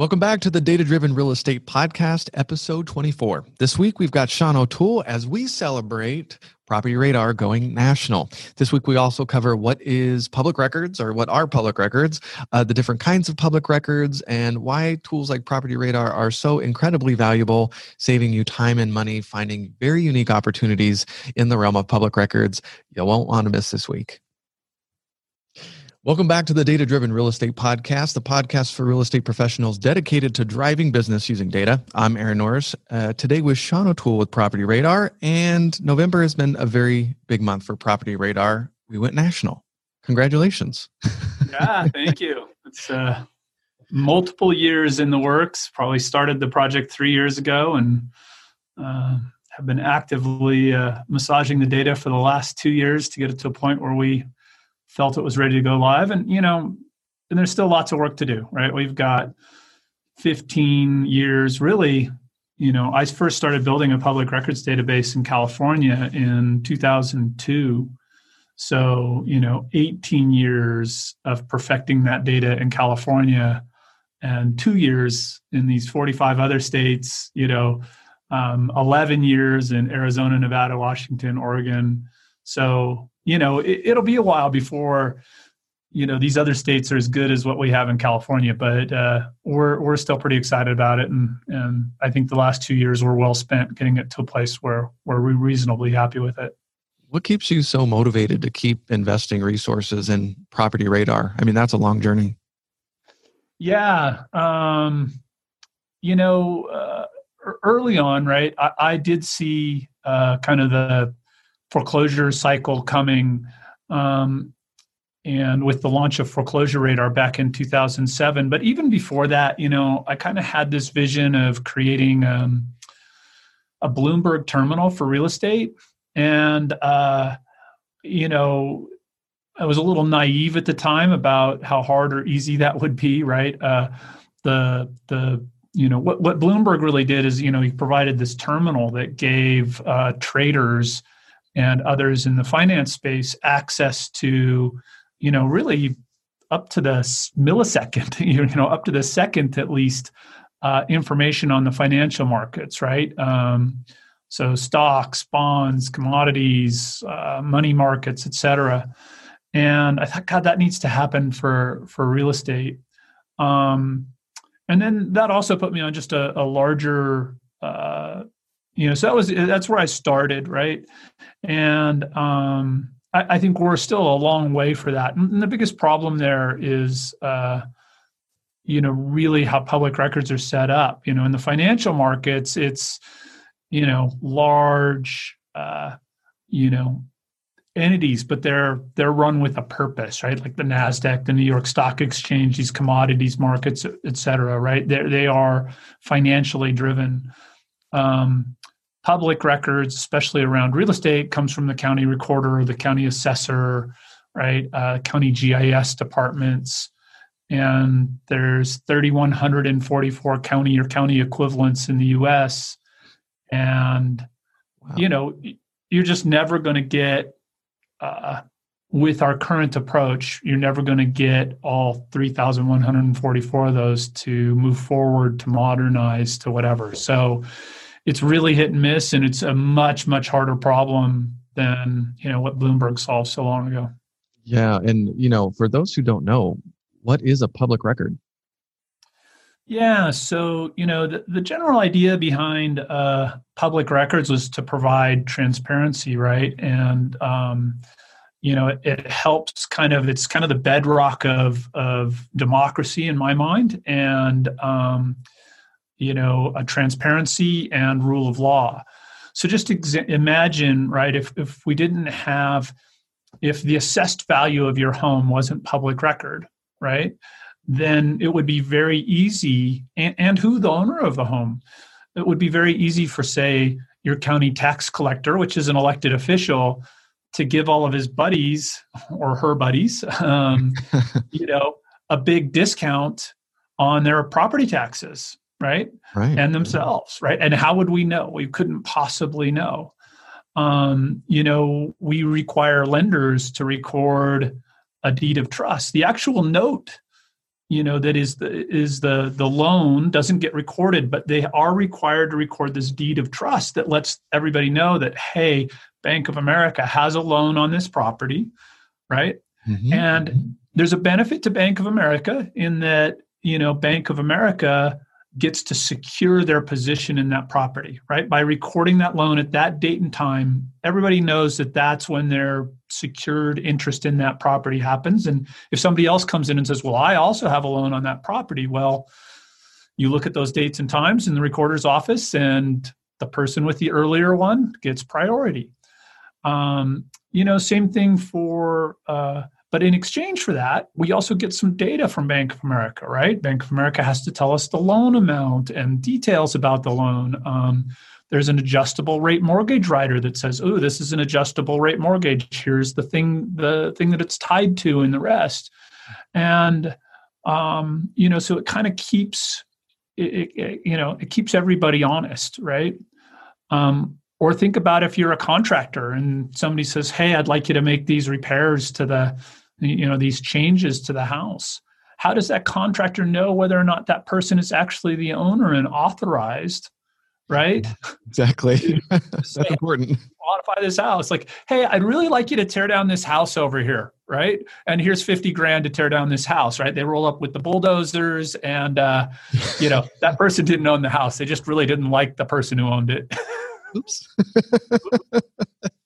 Welcome back to the Data Driven Real Estate Podcast, episode 24. This week we've got Sean O'Toole as we celebrate Property Radar going national. This week we also cover what is public records or what are public records, uh, the different kinds of public records, and why tools like Property Radar are so incredibly valuable, saving you time and money, finding very unique opportunities in the realm of public records. You won't want to miss this week. Welcome back to the Data Driven Real Estate Podcast, the podcast for real estate professionals dedicated to driving business using data. I'm Aaron Norris. Uh, today with Sean O'Toole with Property Radar, and November has been a very big month for Property Radar. We went national. Congratulations. yeah, thank you. It's uh, multiple years in the works. Probably started the project three years ago and uh, have been actively uh, massaging the data for the last two years to get it to a point where we felt it was ready to go live. And, you know, and there's still lots of work to do, right? We've got 15 years really. You know, I first started building a public records database in California in 2002. So, you know, 18 years of perfecting that data in California and two years in these 45 other states, you know, um, 11 years in Arizona, Nevada, Washington, Oregon. So, you know, it, it'll be a while before you know these other states are as good as what we have in California, but uh, we're we're still pretty excited about it, and and I think the last two years were well spent getting it to a place where where we're reasonably happy with it. What keeps you so motivated to keep investing resources in Property Radar? I mean, that's a long journey. Yeah, um, you know, uh, early on, right, I, I did see uh, kind of the foreclosure cycle coming. Um, and with the launch of foreclosure radar back in 2007 but even before that you know i kind of had this vision of creating um, a bloomberg terminal for real estate and uh, you know i was a little naive at the time about how hard or easy that would be right uh, the the you know what, what bloomberg really did is you know he provided this terminal that gave uh, traders and others in the finance space access to, you know, really up to the millisecond, you know, up to the second at least, uh, information on the financial markets, right? Um, so stocks, bonds, commodities, uh, money markets, et cetera. And I thought, God, that needs to happen for for real estate. Um, and then that also put me on just a, a larger uh, you know so that was that's where i started right? And um, I, I, think we're still a long way for that. And the biggest problem there is uh, you know really how public records are set up. You know in the financial markets it's you know large uh, you know entities but they're they're run with a purpose right? Like the nasdaq the new york stock exchange these commodities markets et cetera right? They they are financially driven. Um, public records, especially around real estate, comes from the county recorder, the county assessor, right? Uh, county GIS departments. And there's 3,144 county or county equivalents in the US. And, wow. you know, you're just never going to get, uh, with our current approach, you're never going to get all 3,144 of those to move forward, to modernize, to whatever. So, it's really hit and miss, and it's a much much harder problem than you know what Bloomberg solved so long ago. Yeah, and you know, for those who don't know, what is a public record? Yeah, so you know, the, the general idea behind uh, public records was to provide transparency, right? And um, you know, it, it, helps kind of it's kind of the bedrock of of democracy in my mind, and um, you know, a transparency and rule of law. So just ex- imagine, right, if, if we didn't have, if the assessed value of your home wasn't public record, right, then it would be very easy, and, and who the owner of the home, it would be very easy for, say, your county tax collector, which is an elected official, to give all of his buddies or her buddies, um, you know, a big discount on their property taxes right? Right. And themselves, right? And how would we know? We couldn't possibly know. Um, you know, we require lenders to record a deed of trust. The actual note you know that is the is the the loan doesn't get recorded but they are required to record this deed of trust that lets everybody know that hey bank of america has a loan on this property right mm-hmm. and mm-hmm. there's a benefit to bank of america in that you know bank of america gets to secure their position in that property, right? By recording that loan at that date and time, everybody knows that that's when their secured interest in that property happens. And if somebody else comes in and says, Well, I also have a loan on that property, well, you look at those dates and times in the recorder's office, and the person with the earlier one gets priority. Um, you know, same thing for uh, but in exchange for that, we also get some data from Bank of America, right? Bank of America has to tell us the loan amount and details about the loan. Um, there's an adjustable rate mortgage rider that says, "Oh, this is an adjustable rate mortgage. Here's the thing, the thing that it's tied to, and the rest." And um, you know, so it kind of keeps, it, it, you know, it keeps everybody honest, right? Um, or think about if you're a contractor and somebody says, "Hey, I'd like you to make these repairs to the you know these changes to the house. How does that contractor know whether or not that person is actually the owner and authorized right? Exactly. That's say, important. Modify this house. Like hey i'd really like you to tear down this house over here right? And here's 50 grand to tear down this house right? They roll up with the bulldozers and uh, you know that person didn't own the house. They just really didn't like the person who owned it. Oops.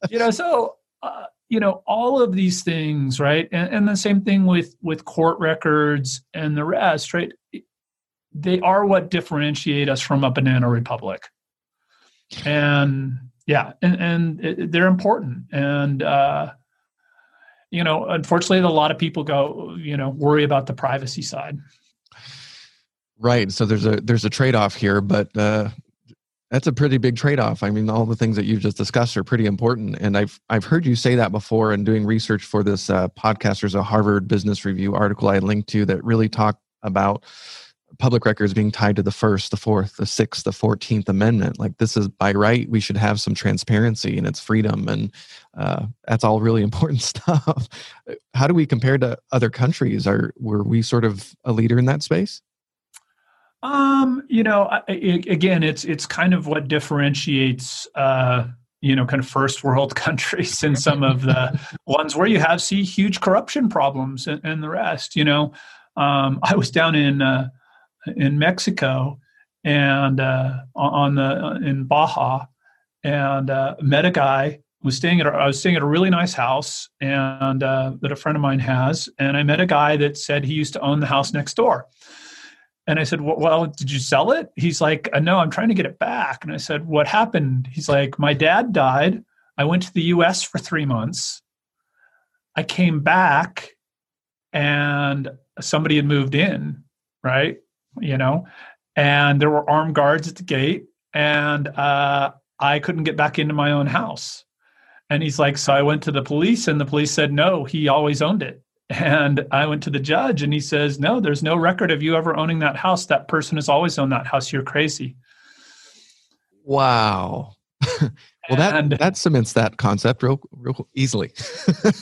You know so uh, you know all of these things right? And, and the same thing with with court records and the rest right? They are what differentiate us from a banana republic. And yeah and, and it, they're important. And uh you know unfortunately a lot of people go you know worry about the privacy side. Right. So there's a there's a trade-off here but uh that's a pretty big trade-off. I mean, all the things that you've just discussed are pretty important, and I've I've heard you say that before. And doing research for this uh, podcast, there's a Harvard Business Review article I linked to that really talked about public records being tied to the first, the fourth, the sixth, the fourteenth Amendment. Like this is by right, we should have some transparency and its freedom, and uh, that's all really important stuff. How do we compare to other countries? Are were we sort of a leader in that space? Um, you know, it, again, it's it's kind of what differentiates uh, you know kind of first world countries and some of the ones where you have see huge corruption problems and, and the rest. You know, um, I was down in uh, in Mexico and uh, on the in Baja and uh, met a guy was staying at a, I was staying at a really nice house and uh, that a friend of mine has and I met a guy that said he used to own the house next door and I said, well, did you sell it? He's like, uh, no, I'm trying to get it back. And I said, what happened? He's like, my dad died. I went to the US for three months. I came back and somebody had moved in, right? You know, and there were armed guards at the gate and uh, I couldn't get back into my own house. And he's like, so I went to the police and the police said, no, he always owned it. And I went to the judge and he says, No, there's no record of you ever owning that house. That person has always owned that house. You're crazy. Wow. well, and, that that cements that concept real real easily. you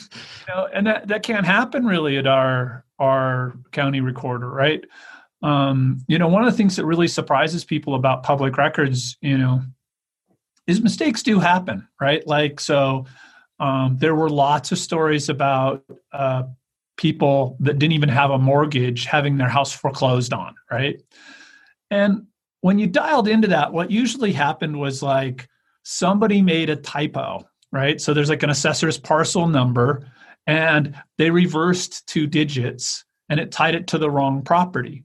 know, and that, that can't happen really at our our county recorder, right? Um, you know, one of the things that really surprises people about public records, you know, is mistakes do happen, right? Like so um, there were lots of stories about uh, people that didn't even have a mortgage having their house foreclosed on, right? And when you dialed into that, what usually happened was like somebody made a typo, right? So there's like an assessor's parcel number and they reversed two digits and it tied it to the wrong property.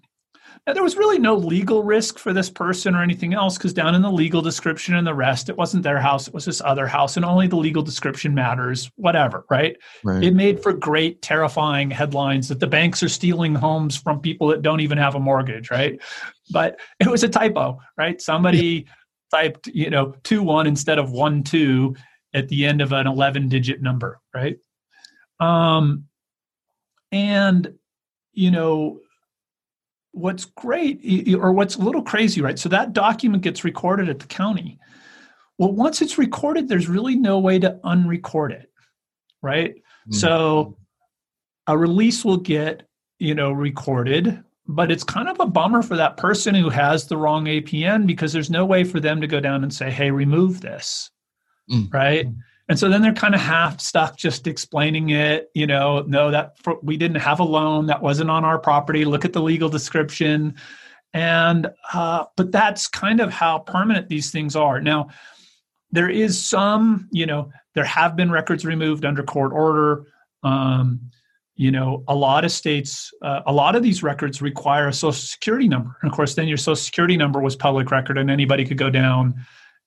Now, there was really no legal risk for this person or anything else because down in the legal description and the rest, it wasn't their house, it was this other house, and only the legal description matters, whatever, right? right? It made for great, terrifying headlines that the banks are stealing homes from people that don't even have a mortgage, right? But it was a typo, right? Somebody typed, you know, 2 1 instead of 1 2 at the end of an 11 digit number, right? Um, and, you know, what's great or what's a little crazy, right? So that document gets recorded at the county. Well, once it's recorded, there's really no way to unrecord it, right? Mm-hmm. So a release will get, you know, recorded but it's kind of a bummer for that person who has the wrong APN because there's no way for them to go down and say, "Hey, remove this," mm. right? And so then they're kind of half stuck just explaining it. You know, no, that for, we didn't have a loan that wasn't on our property. Look at the legal description, and uh, but that's kind of how permanent these things are now. There is some, you know, there have been records removed under court order. Um, you know a lot of states uh, a lot of these records require a social security number and of course then your social security number was public record and anybody could go down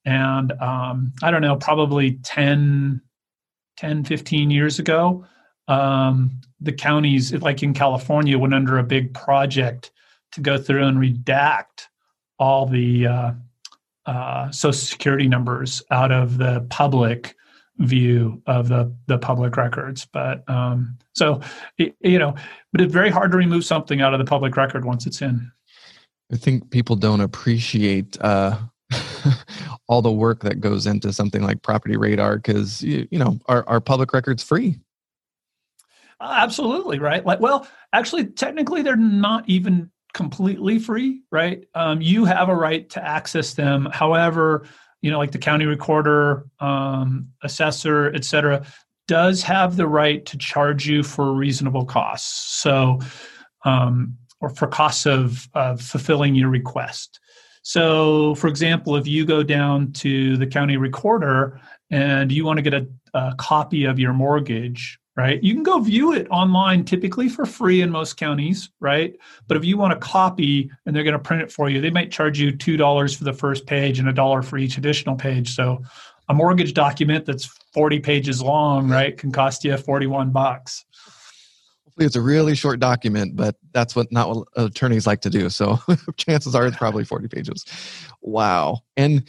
and um, i don't know probably 10 10 15 years ago um, the counties like in california went under a big project to go through and redact all the uh, uh, social security numbers out of the public view of the the public records. But um so you know but it's very hard to remove something out of the public record once it's in. I think people don't appreciate uh all the work that goes into something like property radar because you, you know our, our public records free uh, absolutely right like well actually technically they're not even completely free right um, you have a right to access them however you know, like the county recorder, um, assessor, et cetera, does have the right to charge you for reasonable costs. So, um, or for costs of, of fulfilling your request. So, for example, if you go down to the county recorder and you want to get a, a copy of your mortgage, right? You can go view it online, typically for free in most counties, right? But if you want a copy and they're going to print it for you, they might charge you $2 for the first page and a dollar for each additional page. So a mortgage document that's 40 pages long, right, can cost you 41 bucks. Hopefully it's a really short document, but that's what not what attorneys like to do. So chances are it's probably 40 pages. Wow. And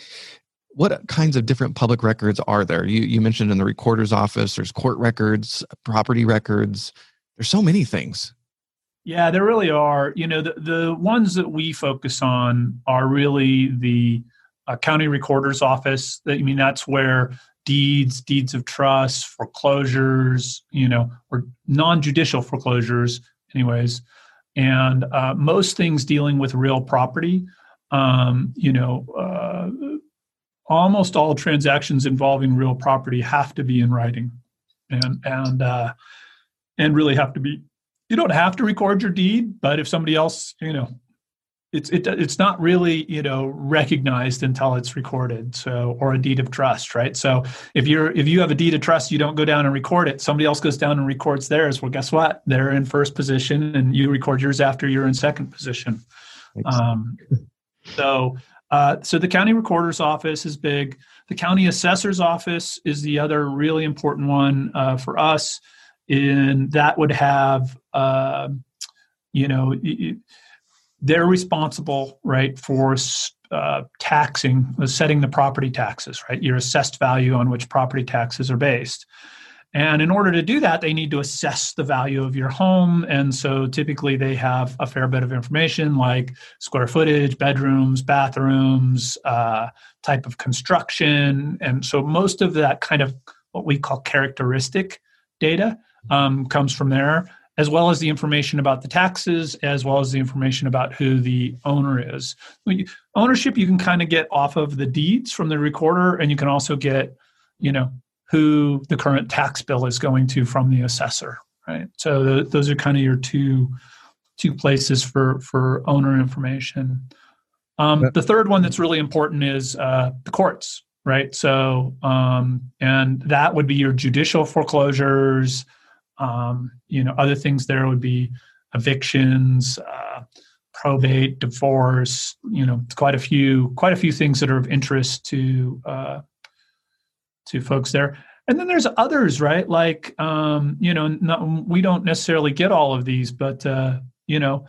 what kinds of different public records are there? You, you mentioned in the recorder's office, there's court records, property records. There's so many things. Yeah, there really are. You know, the, the ones that we focus on are really the uh, county recorder's office. I mean, that's where deeds, deeds of trust, foreclosures, you know, or non judicial foreclosures, anyways, and uh, most things dealing with real property. Um, you know, uh, almost all transactions involving real property have to be in writing and and uh, and really have to be you don't have to record your deed but if somebody else you know it's it, it's not really you know recognized until it's recorded so or a deed of trust right? So if you're if you have a deed of trust you don't go down and record it. Somebody else goes down and records theirs. Well guess what? They're in first position and you record yours after you're in second position. Um, so uh, so the county recorder's office is big. The county assessor's office is the other really important one uh, for us. In that would have, uh, you know, they're responsible, right, for uh, taxing, setting the property taxes, right, your assessed value on which property taxes are based. And in order to do that, they need to assess the value of your home. And so typically they have a fair bit of information like square footage, bedrooms, bathrooms, uh, type of construction. And so most of that kind of what we call characteristic data um, comes from there, as well as the information about the taxes, as well as the information about who the owner is. ownership you can kind of get off of the deeds from the recorder, and you can also get, you know, who the current tax bill is going to from the assessor right? So the, those are kind of your two two places for for owner information. Um, the third one that's really important is uh, the courts right? So um, and that would be your judicial foreclosures um, you know other things there would be evictions uh, probate divorce you know quite a few quite a few things that are of interest to uh, to folks there. And then there's others, right? Like, um, you know, not, we don't necessarily get all of these, but, uh, you know,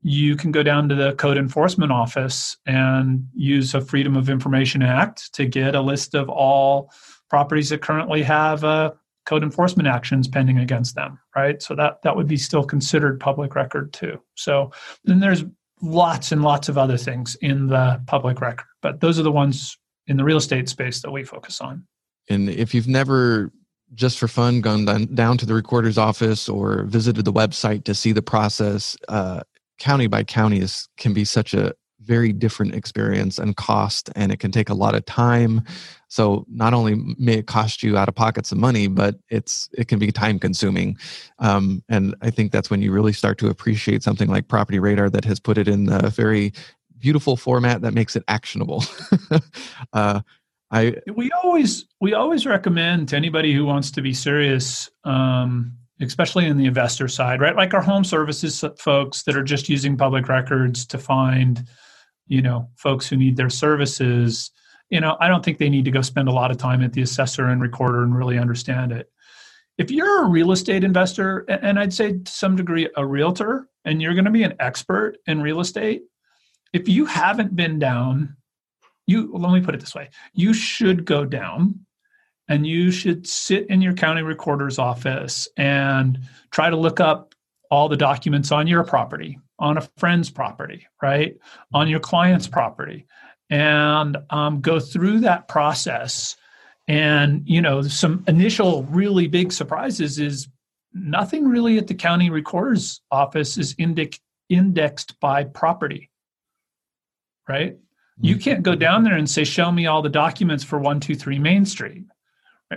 you can go down to the code enforcement office and use a Freedom of Information Act to get a list of all properties that currently have uh, code enforcement actions pending against them, right? So that that would be still considered public record too. So then there's lots and lots of other things in the public record, but those are the ones in the real estate space that we focus on. And if you've never just for fun gone down, to the recorder's office or visited the website to see the process, uh, county by county is can be such a very different experience and cost and it can take a lot of time. So not only may it cost you out of pocket some money but it's it can be time consuming. Um, and i think that's when you really start to appreciate something like property radar that has put it in a very beautiful format that makes it actionable. Uh, I, we always we always recommend to anybody who wants to be serious um, especially in the investor side right? Like our home services folks that are just using public records to find you know folks who need their services you know i don't think they need to go spend a lot of time at the assessor and recorder and really understand it. If you're a real estate investor and i'd say to some degree a realtor and you're going to be an expert in real estate if you haven't been down you let me put it this way you should go down and you should sit in your county recorder's office and try to look up all the documents on your property on a friend's property, right? On your client's property, and um, go through that process. And, you know, some initial really big surprises is nothing really at the county recorder's office is index, indexed by property, right? You mm-hmm. can't go down there and say, show me all the documents for 123 Main Street.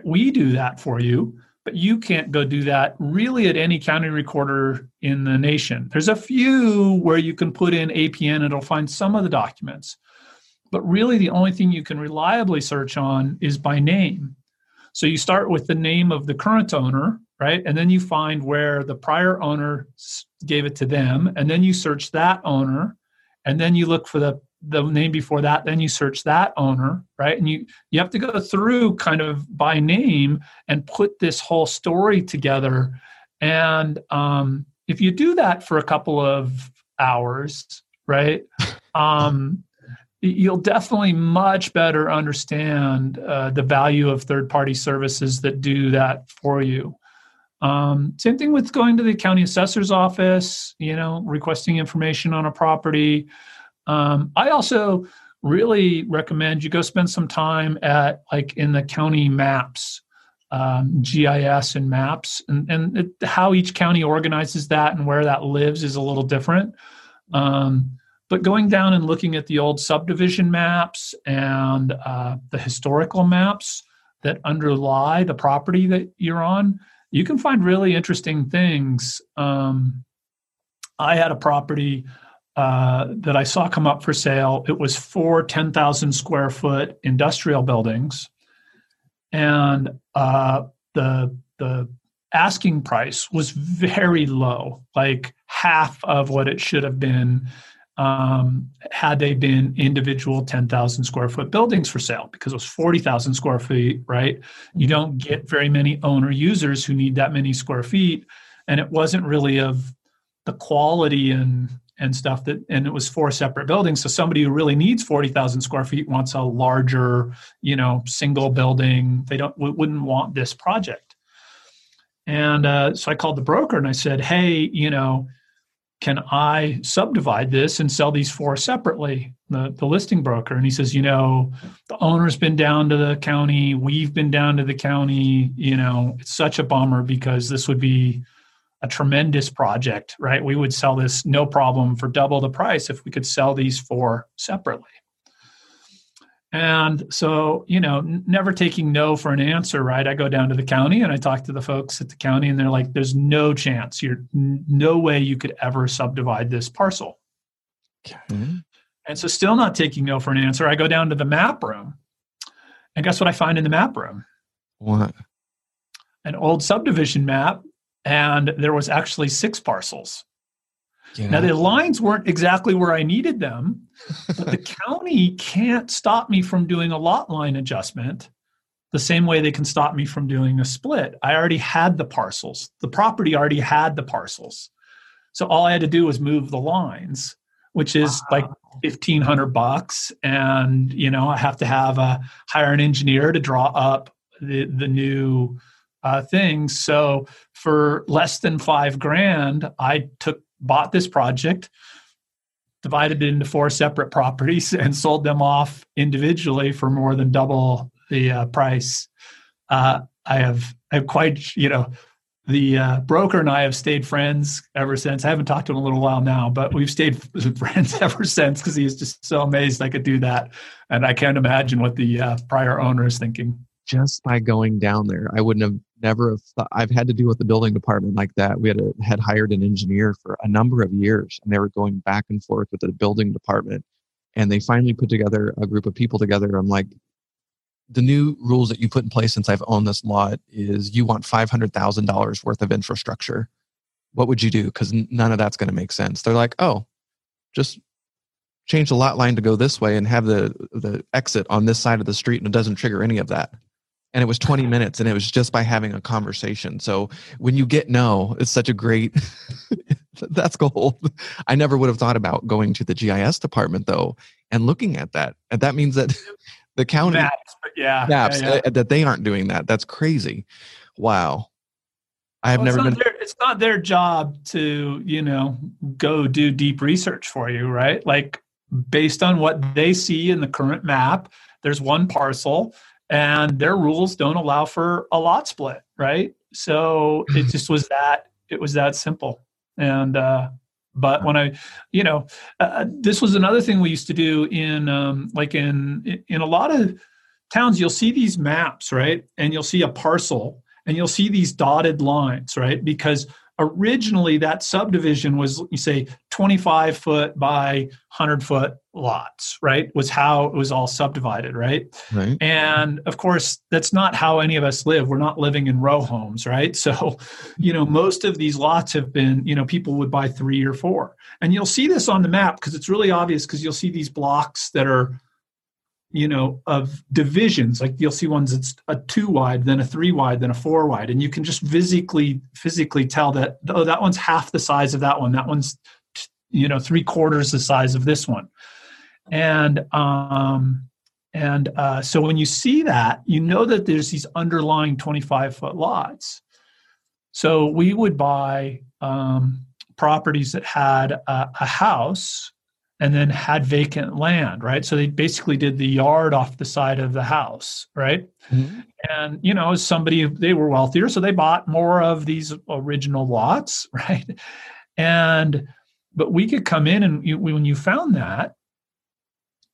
We do that for you but you can't go do that really at any county recorder in the nation. There's a few where you can put in APN and it'll find some of the documents. But really, the only thing you can reliably search on is by name. So you start with the name of the current owner, right? And then you find where the prior owner gave it to them. And then you search that owner. And then you look for the the name before that then you search that owner right? And you you have to go through kind of by name and put this whole story together. And um, if you do that for a couple of hours right um, you'll definitely much better understand uh, the value of third party services that do that for you. Um, same thing with going to the county assessor's office you know requesting information on a property um, I also really recommend you go spend some time at like in the county maps, um, GIS and maps, and, and it, how each county organizes that and where that lives is a little different. Um, but going down and looking at the old subdivision maps and uh, the historical maps that underlie the property that you're on, you can find really interesting things. Um, I had a property uh, that I saw come up for sale. It was four 10,000 square foot industrial buildings. And uh, the, the asking price was very low, like half of what it should have been um, had they been individual 10,000 square foot buildings for sale because it was 40,000 square feet, right? You don't get very many owner users who need that many square feet. And it wasn't really of the quality and and stuff that and it was four separate buildings. So somebody who really needs 40,000 square feet wants a larger you know single building. They don't wouldn't want this project. And uh, so i called the broker and i said hey you know can i subdivide this and sell these four separately? The, the listing broker and he says you know the owner's been down to the county. We've been down to the county. You know it's such a bummer because this would be a tremendous project, right? We would sell this no problem for double the price if we could sell these four separately. And so, you know, never taking no for an answer, right? I go down to the county and I talk to the folks at the county, and they're like, there's no chance, you're no way you could ever subdivide this parcel. Okay. And so, still not taking no for an answer, I go down to the map room. And guess what I find in the map room? What? An old subdivision map and there was actually six parcels. Yeah. Now the lines weren't exactly where I needed them, but the county can't stop me from doing a lot line adjustment the same way they can stop me from doing a split. I already had the parcels. The property already had the parcels. So all I had to do was move the lines, which is wow. like 1500 bucks and you know, I have to have a hire an engineer to draw up the the new uh, things. So for less than five grand, I took bought this project, divided it into four separate properties, and sold them off individually for more than double the uh, price. Uh, I have I have quite you know the uh, broker and I have stayed friends ever since. I haven't talked to him a little while now, but we've stayed friends ever since because he was just so amazed I could do that. And I can't imagine what the uh, prior owner is thinking. Just by going down there, I wouldn't have never have thought, I've had to deal with the building department like that. We had a, had hired an engineer for a number of years, and they were going back and forth with the building department. And they finally put together a group of people together. I'm like, the new rules that you put in place since I've owned this lot is you want $500,000 worth of infrastructure. What would you do? Because none of that's going to make sense. They're like, oh, just change the lot line to go this way and have the, the exit on this side of the street and it doesn't trigger any of that. And it was 20 minutes and it was just by having a conversation. So when you get no, it's such a great, that's gold. I never would have thought about going to the GIS department though and looking at that. And that means that the county maps, yeah, maps yeah, yeah. Uh, that they aren't doing that. That's crazy. Wow. I have well, never been. Their, it's not their job to, you know, go do deep research for you, right? Like based on what they see in the current map, there's one parcel and their rules don't allow for a lot split, right? So it just was that, it was that simple. And, uh, but when i you know uh, this was another thing we used to do in um, like in in a lot of towns you'll see these maps right and you'll see a parcel and you'll see these dotted lines right because originally that subdivision was you say 25 foot by 100 foot lots right was how it was all subdivided right? right. And of course that's not how any of us live. We're not living in row homes right? So you know most of these lots have been you know people would buy three or four. And you'll see this on the map because it's really obvious because you'll see these blocks that are you know of divisions. Like you'll see ones that's a two wide then a three wide then a four wide. And you can just physically physically tell that oh that one's half the size of that one. That one's you know three quarters the size of this one. And um and uh, so when you see that you know that there's these underlying 25 foot lots. So we would buy um, properties that had a, a house and then had vacant land, right? So they basically did the yard off the side of the house, right? Mm-hmm. And you know, as somebody they were wealthier, so they bought more of these original lots, right? And but we could come in and you, when you found that,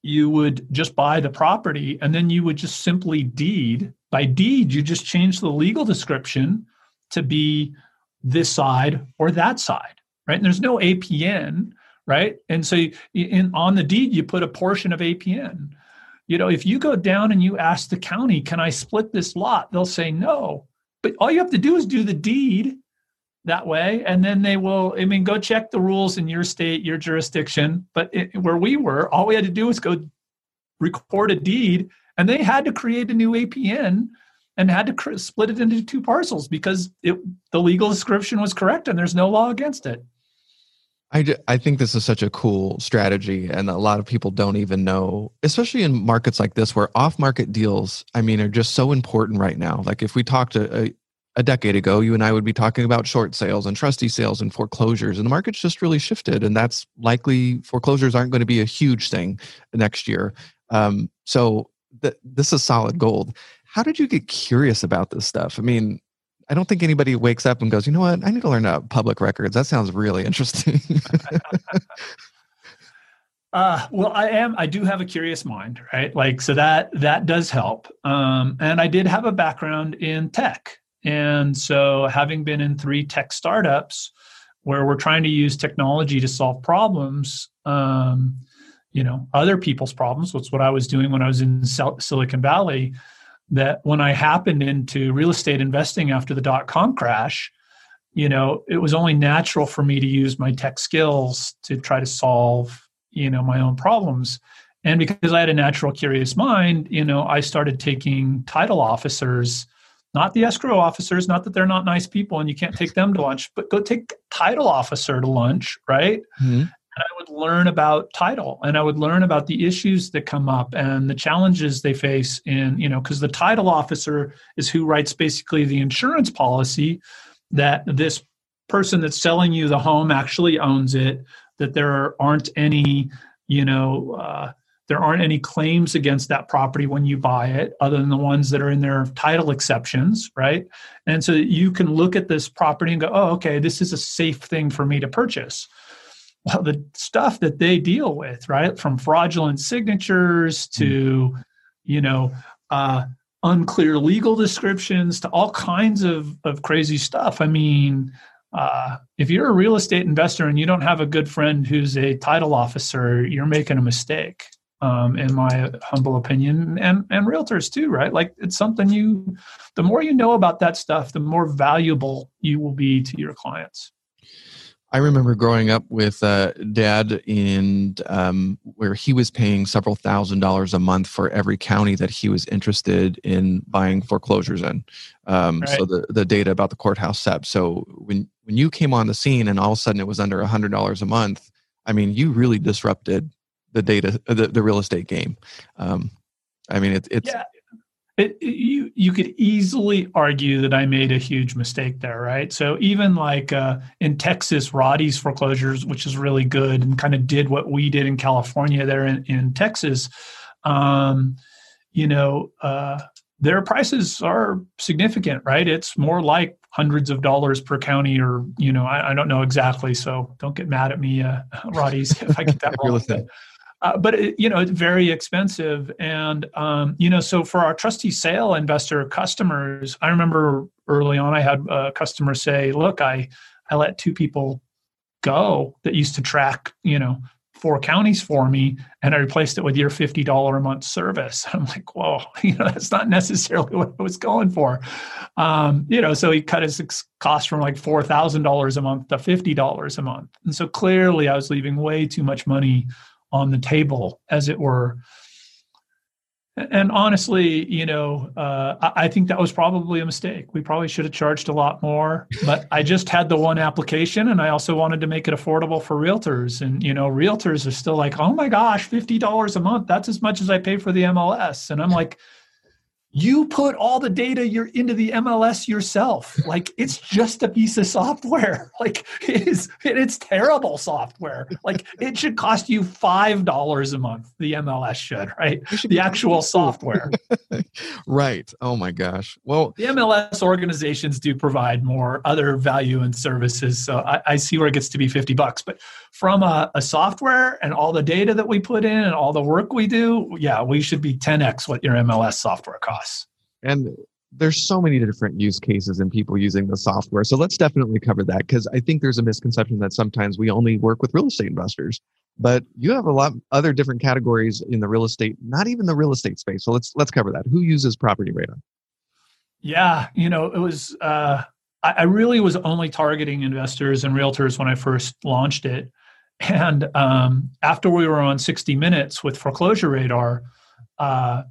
you would just buy the property and then you would just simply deed by deed. You just change the legal description to be this side or that side, right? And there's no APN right? And so you, in on the deed you put a portion of APN. You know, if you go down and you ask the county, "Can I split this lot?" they'll say no. But all you have to do is do the deed that way and then they will i mean go check the rules in your state your jurisdiction but it, where we were all we had to do was go record a deed and they had to create a new apn and had to cr- split it into two parcels because it, the legal description was correct and there's no law against it I, I think this is such a cool strategy and a lot of people don't even know especially in markets like this where off market deals i mean are just so important right now. Like if we talked a, a, a, decade ago you and i would be talking about short sales and trustee sales and foreclosures and the market's just really shifted and that's likely foreclosures aren't going to be a huge thing next year. Um, so th- this is solid gold. How did you get curious about this stuff? I mean I don't think anybody wakes up and goes, you know what, I need to learn about public records. That sounds really interesting. uh, well, I am. I do have a curious mind, right? Like, so that that does help. Um, and I did have a background in tech, and so having been in three tech startups where we're trying to use technology to solve problems. Um, you know, other people's problems. That's what I was doing when I was in Silicon Valley that when I happened into real estate investing after the dot com crash, you know, it was only natural for me to use my tech skills to try to solve, you know, my own problems. And because I had a natural curious mind, you know, I started taking title officers, not the escrow officers, not that they're not nice people and you can't take them to lunch, but go take title officer to lunch, right? Mm-hmm and I would learn about title and I would learn about the issues that come up and the challenges they face in, you know, because the title officer is who writes basically the insurance policy that this person that's selling you the home actually owns it, that there aren't any, you know, uh, there aren't any claims against that property when you buy it other than the ones that are in their title exceptions right? And so you can look at this property and go oh okay this is a safe thing for me to purchase well the stuff that they deal with right from fraudulent signatures to mm. you know uh, unclear legal descriptions to all kinds of, of crazy stuff. I mean uh, if you're a real estate investor and you don't have a good friend who's a title officer you're making a mistake um, in my humble opinion and and realtors too right? Like it's something you the more you know about that stuff the more valuable you will be to your clients I remember growing up with uh, dad in um, where he was paying several thousand dollars a month for every county that he was interested in buying foreclosures in. Um, right. So the, the data about the courthouse SEP. So when when you came on the scene and all of a sudden it was under a hundred dollars a month, I mean, you really disrupted the data, the, the real estate game. Um, I mean, it, it's yeah. It, you you could easily argue that I made a huge mistake there, right? So even like uh, in Texas, Roddy's foreclosures, which is really good, and kind of did what we did in California there in, in Texas. Um, you know, uh, their prices are significant, right? It's more like hundreds of dollars per county, or you know, I, I don't know exactly, so don't get mad at me, uh, Roddy's, if I get that wrong. Uh, but it, you know it's very expensive. And um, you know so for our trustee sale investor customers i remember early on i had a customer say look i i let two people go that used to track you know four counties for me and i replaced it with your $50 a month service. I'm like whoa you know that's not necessarily what i was going for. Um, you know so he cut his cost from like $4000 a month to $50 a month. And so clearly i was leaving way too much money on the table, as it were. And honestly, you know, uh, I, think that was probably a mistake. We probably should have charged a lot more. But I just had the one application, and I also wanted to make it affordable for realtors. And you know, realtors are still like, "Oh my gosh, fifty dollars a month—that's as much as I pay for the MLS." And I'm like, you put all the data you're into the MLS yourself. Like it's just a piece of software. Like it is it's terrible software. Like it should cost you five dollars a month. The MLS should, right? Should the actual software. right. Oh my gosh. Well the MLS organizations do provide more other value and services. So I, I see where it gets to be 50 bucks. But from a, a software and all the data that we put in and all the work we do, yeah, we should be 10x what your MLS software costs us. And there's so many different use cases and people using the software. So let's definitely cover that because I think there's a misconception that sometimes we only work with real estate investors, but you have a lot other different categories in the real estate, not even the real estate space. So let's let's cover that. Who uses Property Radar? Yeah, you know, it was uh, I, I really was only targeting investors and realtors when I first launched it, and um, after we were on 60 Minutes with Foreclosure Radar. Uh,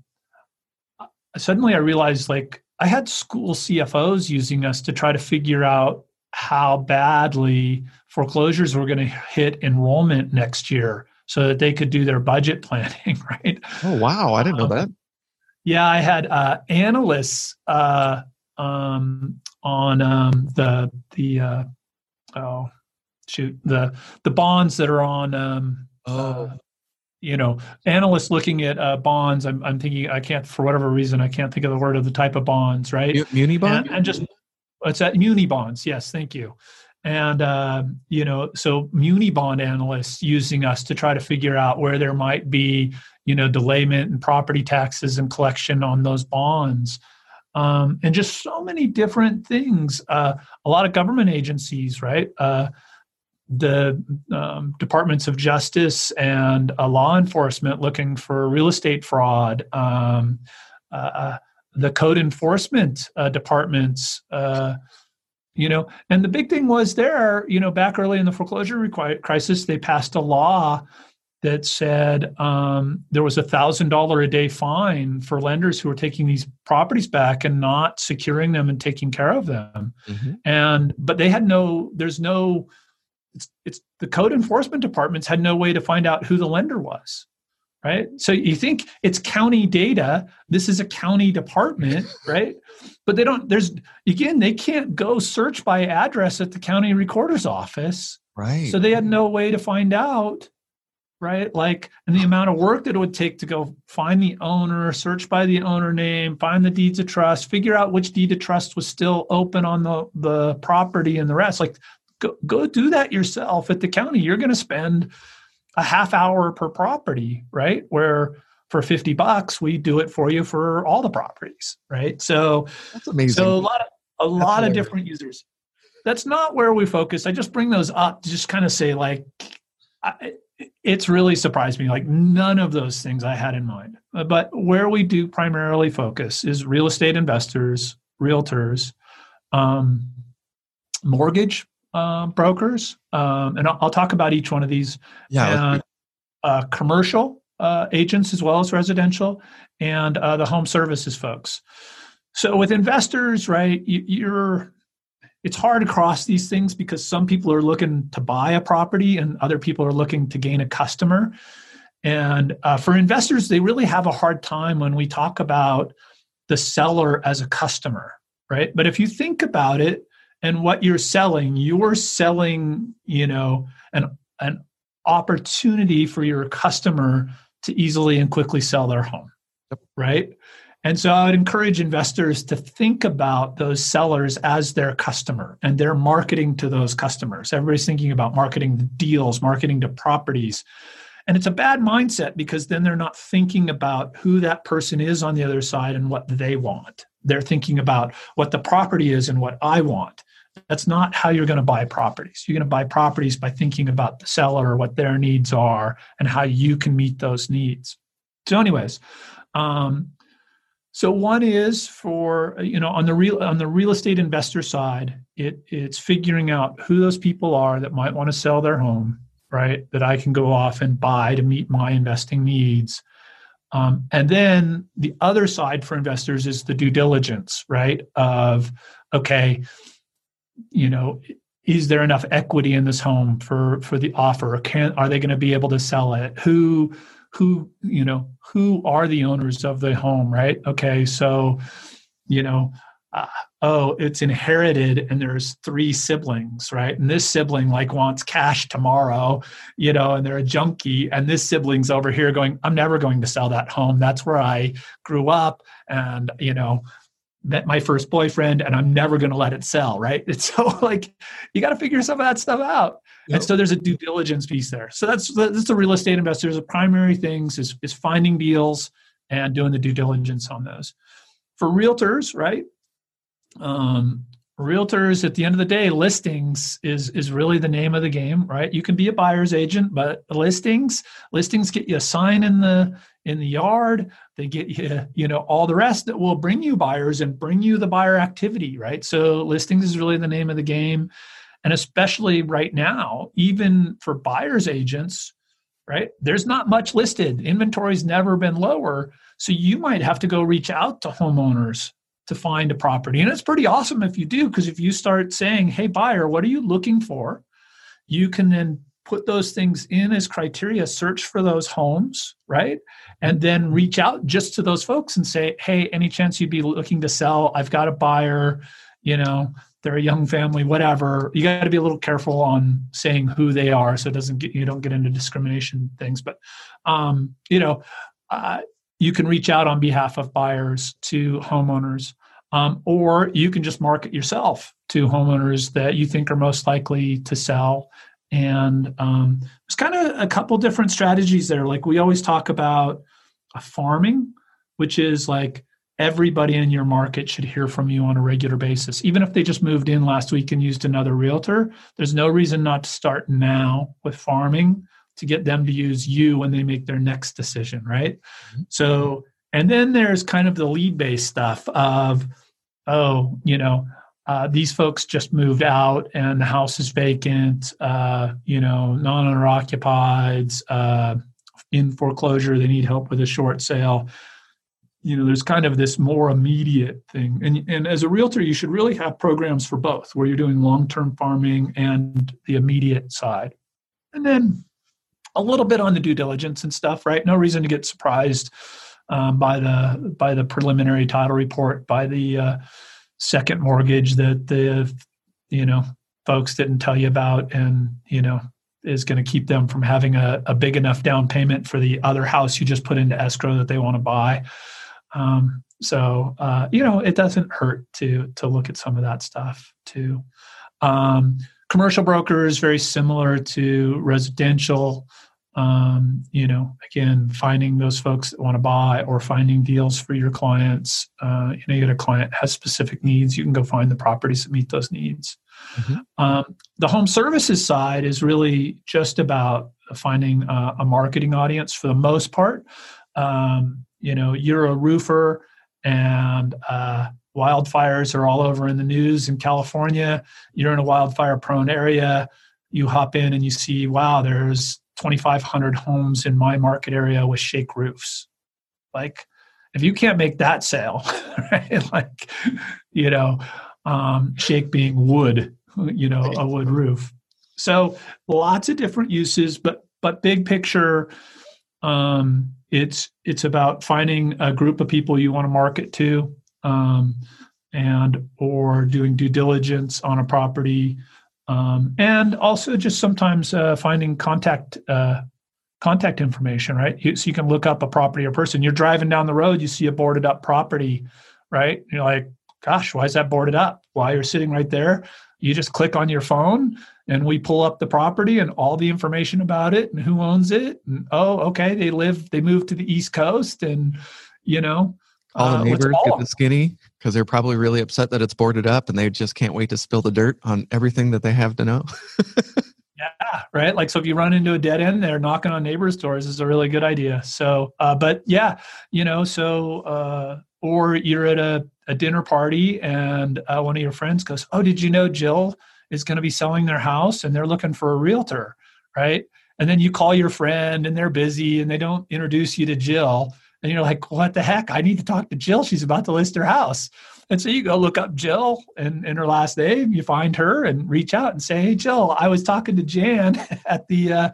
suddenly I realized like I had school CFOs using us to try to figure out how badly foreclosures were going to hit enrollment next year so that they could do their budget planning, right? Oh, wow. I didn't know that. yeah, I had uh, analysts uh, um, on um, the, the, uh, oh, shoot, the, the bonds that are on, um, oh you know analysts looking at uh, bonds I'm, I'm thinking i can't for whatever reason i can't think of the word of the type of bonds right? Muni bond? And, and just it's at muni bonds yes thank you. And uh, you know so muni bond analysts using us to try to figure out where there might be you know delayment and property taxes and collection on those bonds. Um, and just so many different things. Uh, a lot of government agencies right? Uh, the um, departments of justice and uh, law enforcement looking for real estate fraud, um, uh, uh, the code enforcement uh, departments, uh, you know, and the big thing was there, you know, back early in the foreclosure crisis, they passed a law that said um, there was a thousand dollar a day fine for lenders who were taking these properties back and not securing them and taking care of them mm-hmm. and but they had no there's no it's, it's the code enforcement departments had no way to find out who the lender was right so you think it's county data this is a county department right but they don't there's again they can't go search by address at the county recorder's office right so they had no way to find out right? Like, and the amount of work that it would take to go find the owner, search by the owner name, find the deeds of trust, figure out which deed of trust was still open on the, the property and the rest. Like, go, go do that yourself at the county. You're going to spend a half hour per property, right? Where for 50 bucks, we do it for you for all the properties, right? So that's amazing. So a lot of, a that's lot hilarious. of different users. That's not where we focus. I just bring those up to just kind of say like, I, it's really surprised me. Like none of those things I had in mind. Uh, but where we do primarily focus is real estate investors, realtors, um, mortgage uh, brokers, um, and I'll, I'll, talk about each one of these. Yeah. And, uh, commercial uh, agents as well as residential, and uh, the home services folks. So with investors, right, you, you're it's hard to cross these things because some people are looking to buy a property and other people are looking to gain a customer. And uh, for investors, they really have a hard time when we talk about the seller as a customer, right? But if you think about it and what you're selling, you're selling, you know, an, an opportunity for your customer to easily and quickly sell their home, right? And so I would encourage investors to think about those sellers as their customer and their marketing to those customers. Everybody's thinking about marketing to deals, marketing to properties. And it's a bad mindset because then they're not thinking about who that person is on the other side and what they want. They're thinking about what the property is and what I want. That's not how you're going to buy properties. You're going to buy properties by thinking about the seller, what their needs are, and how you can meet those needs. So, anyways, um, so one is for you know on the real on the real estate investor side, it it's figuring out who those people are that might want to sell their home, right? That I can go off and buy to meet my investing needs. Um, and then the other side for investors is the due diligence, right? Of okay, you know, is there enough equity in this home for for the offer? Can are they going to be able to sell it? Who who you know who are the owners of the home right? Okay so you know uh, oh it's inherited and there's three siblings right? And this sibling like wants cash tomorrow you know and they're a junkie. And this sibling's over here going i'm never going to sell that home. That's where i grew up. And you know met my first boyfriend and i'm never going to let it sell right it's so like you got to figure some of that stuff out Yep. And so there's a due diligence piece there. So that's that's the real estate investors. The primary things is is finding deals and doing the due diligence on those. For realtors, right? Um, realtors at the end of the day listings is is really the name of the game right you can be a buyer's agent but listings listings get you a sign in the in the yard they get you you know all the rest that will bring you buyers and bring you the buyer activity right so listings is really the name of the game and especially right now, even for buyer's agents, right? There's not much listed. Inventory's never been lower. So you might have to go reach out to homeowners to find a property. And it's pretty awesome if you do, because if you start saying, hey, buyer, what are you looking for? You can then put those things in as criteria, search for those homes, right? And then reach out just to those folks and say, hey, any chance you'd be looking to sell? I've got a buyer, you know, they're a young family, whatever. You got to be a little careful on saying who they are, so it doesn't get you don't get into discrimination things. But um, you know, uh, you can reach out on behalf of buyers to homeowners, um, or you can just market yourself to homeowners that you think are most likely to sell. And um, there's kind of a couple different strategies there. Like we always talk about farming, which is like everybody in your market should hear from you on a regular basis. Even if they just moved in last week and used another realtor, there's no reason not to start now with farming to get them to use you when they make their next decision, right? Mm-hmm. So, and then there's kind of the lead based stuff of, oh, you know, uh, these folks just moved out and the house is vacant, uh, you know, non owner occupied, uh, in foreclosure, they need help with a short sale. You know there's kind of this more immediate thing. And, and as a realtor you should really have programs for both where you're doing long-term farming and the immediate side. And then a little bit on the due diligence and stuff right? No reason to get surprised um, by the by the preliminary title report by the uh, second mortgage that the you know folks didn't tell you about and you know is going to keep them from having a, a big enough down payment for the other house you just put into escrow that they want to buy. Um, so uh, you know, it doesn't hurt to to look at some of that stuff too. Um, commercial brokers very similar to residential. Um, you know, again, finding those folks that want to buy or finding deals for your clients. Uh, you know, you get a client has specific needs, you can go find the properties that meet those needs. Mm-hmm. Um, the home services side is really just about finding uh, a marketing audience for the most part. Um, you know, you're a roofer and uh, wildfires are all over in the news in California. You're in a wildfire prone area. You hop in and you see, wow, there's 2,500 homes in my market area with shake roofs. Like, if you can't make that sale, right? Like, you know, um, shake being wood, you know, a wood roof. So lots of different uses, but but big picture, um, it's it's about finding a group of people you want to market to, um, and or doing due diligence on a property, um, and also just sometimes uh, finding contact uh, contact information. Right, you, so you can look up a property or person. You're driving down the road, you see a boarded up property, right? You're like, gosh, why is that boarded up? While you're sitting right there, you just click on your phone and we pull up the property and all the information about it and who owns it. And oh, okay, they live, they moved to the East Coast and, you know, all the uh, neighbors get the skinny because they're probably really upset that it's boarded up and they just can't wait to spill the dirt on everything that they have to know. yeah, right. Like, so if you run into a dead end, they're knocking on neighbors' doors is a really good idea. So, uh, but yeah, you know, so, uh, or you're at a a dinner party and uh, one of your friends goes, "Oh, did you know Jill is going to be selling their house and they're looking for a realtor?" Right? And then you call your friend and they're busy and they don't introduce you to Jill. And you're like, what the heck? I need to talk to Jill. She's about to list her house. And so you go look up Jill and, and her last name, you find her and reach out and say, Hey, Jill, I was talking to Jan at the, uh,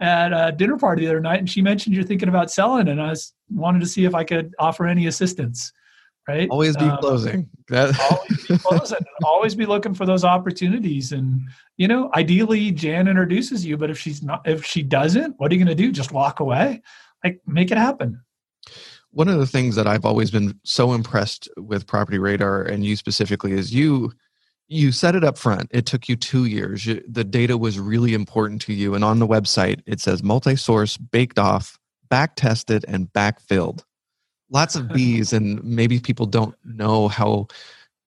at a dinner party the other night and she mentioned you're thinking about selling and I was wanted to see if I could offer any assistance right? Always be um, closing. always be closing. always be looking for those opportunities. And you know, ideally, Jan introduces you, but if she's not, if she doesn't, what are you going to do? Just walk away? Like, make it happen. One of the things that I've always been so impressed with Property Radar and you specifically is you you set it up front. It took you two years. You, the data was really important to you, and on the website it says multi-source, baked off, back tested, and backfilled lots of bees and maybe people don't know how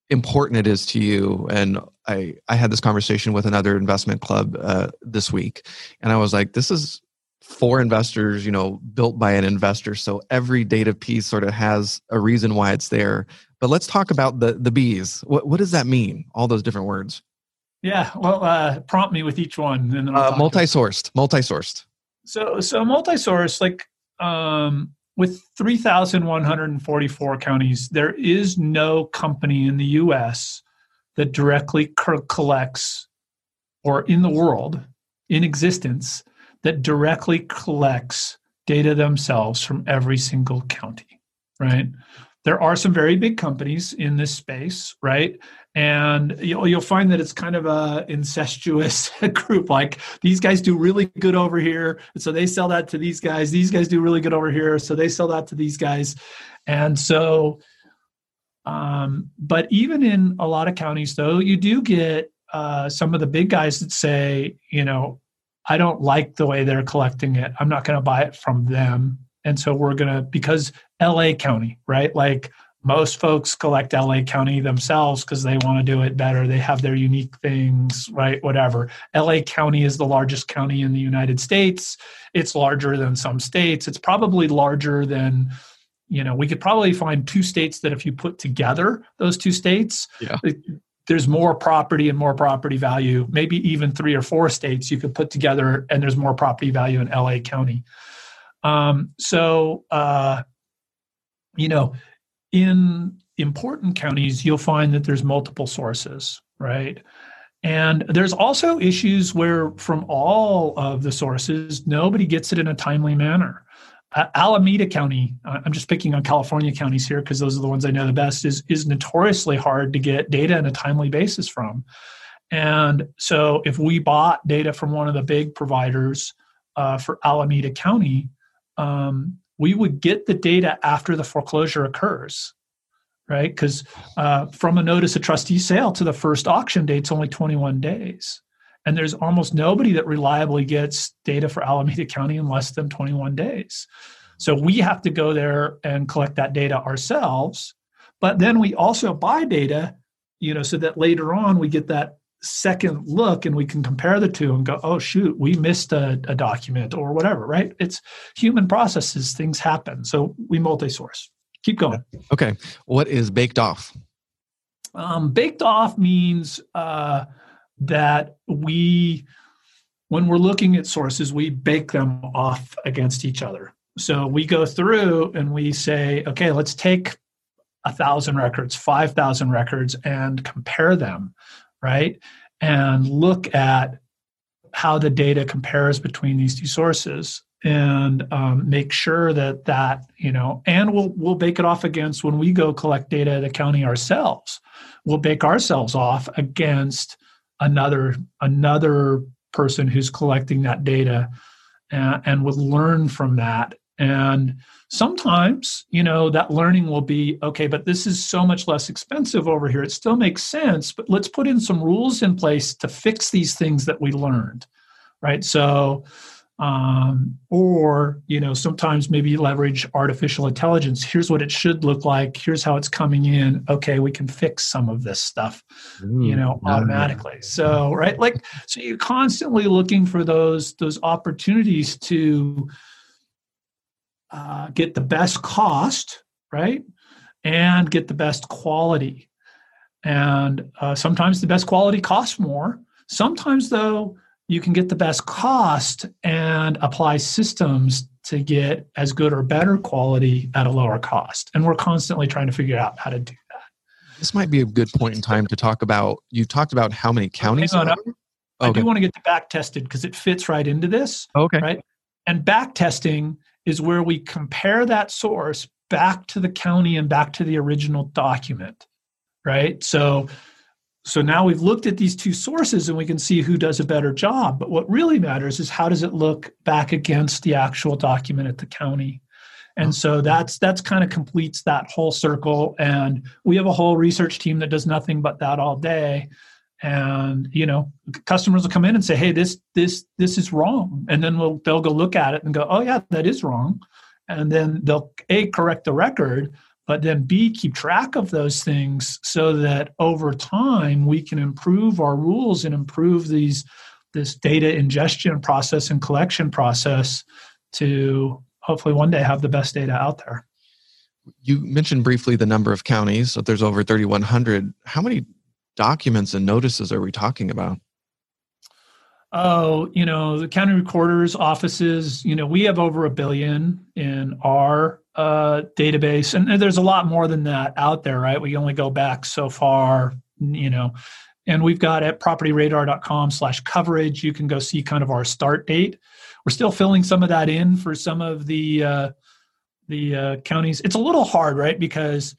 important it is to you and i i had this conversation with another investment club uh, this week and i was like this is for investors you know built by an investor. So every data piece sort of has a reason why it's there. But let's talk about the the bees. What, what does that mean? All those different words. Yeah well uh, prompt me with each one and uh, multi-sourced multi-sourced. So so multi-sourced, like um with 3,144 counties, there is no company in the US that directly collects, or in the world, in existence, that directly collects data themselves from every single county, right? There are some very big companies in this space, right? and you'll, find that it's kind of a incestuous group like these guys do really good over here so they sell that to these guys these guys do really good over here so they sell that to these guys and so um, but even in a lot of counties though you do get uh, some of the big guys that say you know i don't like the way they're collecting it i'm not going to buy it from them and so we're going to because la county right like most folks collect LA County themselves because they want to do it better. They have their unique things, right? Whatever. LA County is the largest county in the United States. It's larger than some states. It's probably larger than, you know, we could probably find two states that if you put together those two states, yeah. There's more property and more property value, maybe even three or four states you could put together, and there's more property value in LA County. Um, so, uh, you know, in important counties, you'll find that there's multiple sources, right? And there's also issues where, from all of the sources, nobody gets it in a timely manner. Uh, Alameda County, I'm just picking on California counties here because those are the ones I know the best, is, is notoriously hard to get data in a timely basis from. And so if we bought data from one of the big providers uh, for Alameda County, um, we would get the data after the foreclosure occurs, right? Because uh, from a notice of trustee sale to the first auction date, it's only 21 days. And there's almost nobody that reliably gets data for Alameda County in less than 21 days. So we have to go there and collect that data ourselves. But then we also buy data, you know, so that later on we get that second look and we can compare the two and go, oh, shoot, we missed a, a document or whatever, right? It's human processes, things happen. So we multi source. Keep going. Okay. What is baked off? Um, baked off means uh, that we, when we're looking at sources, we bake them off against each other. So we go through and we say, okay, let's take a thousand records, 5,000 records, and compare them right? And look at how the data compares between these two sources and um, make sure that that you know and we'll we'll bake it off against when we go collect data at the county ourselves we'll bake ourselves off against another another person who's collecting that data and, and we'll learn from that and sometimes, you know, that learning will be okay, but this is so much less expensive over here. It still makes sense, but let's put in some rules in place to fix these things that we learned, right? So, um, or you know sometimes maybe leverage artificial intelligence here's what it should look like here's how it's coming in okay we can fix some of this stuff Ooh, you know automatically so right like so you're constantly looking for those those opportunities to uh, get the best cost, right? And get the best quality. And uh, sometimes the best quality costs more. Sometimes, though, you can get the best cost and apply systems to get as good or better quality at a lower cost. And we're constantly trying to figure out how to do that. This might be a good point in time to talk about. You talked about how many counties. On, I do want to get the back tested because it fits right into this. Okay. Right. And back testing is where we compare that source back to the county and back to the original document right so so now we've looked at these two sources and we can see who does a better job. But what really matters is how does it look back against the actual document at the county? And so that's that's kind of completes that whole circle. And we have a whole research team that does nothing but that all day. And you know customers will come in and say hey this this this is wrong. And then we'll they'll go look at it and go oh yeah that is wrong. And then they'll a correct the record but then b keep track of those things so that over time we can improve our rules and improve these this data ingestion process and collection process to hopefully one day have the best data out there you mentioned briefly the number of counties so there's over 3100 how many documents and notices are we talking about? Oh, you know, the county recorder's offices, you know, we have over a billion in our uh, database. And, there's a lot more than that out there, right? We only go back so far, you know. And we've got at propertyradar.com slash coverage, you can go see kind of our start date. We're still filling some of that in for some of the uh, the uh, counties. It's a little hard, right? Because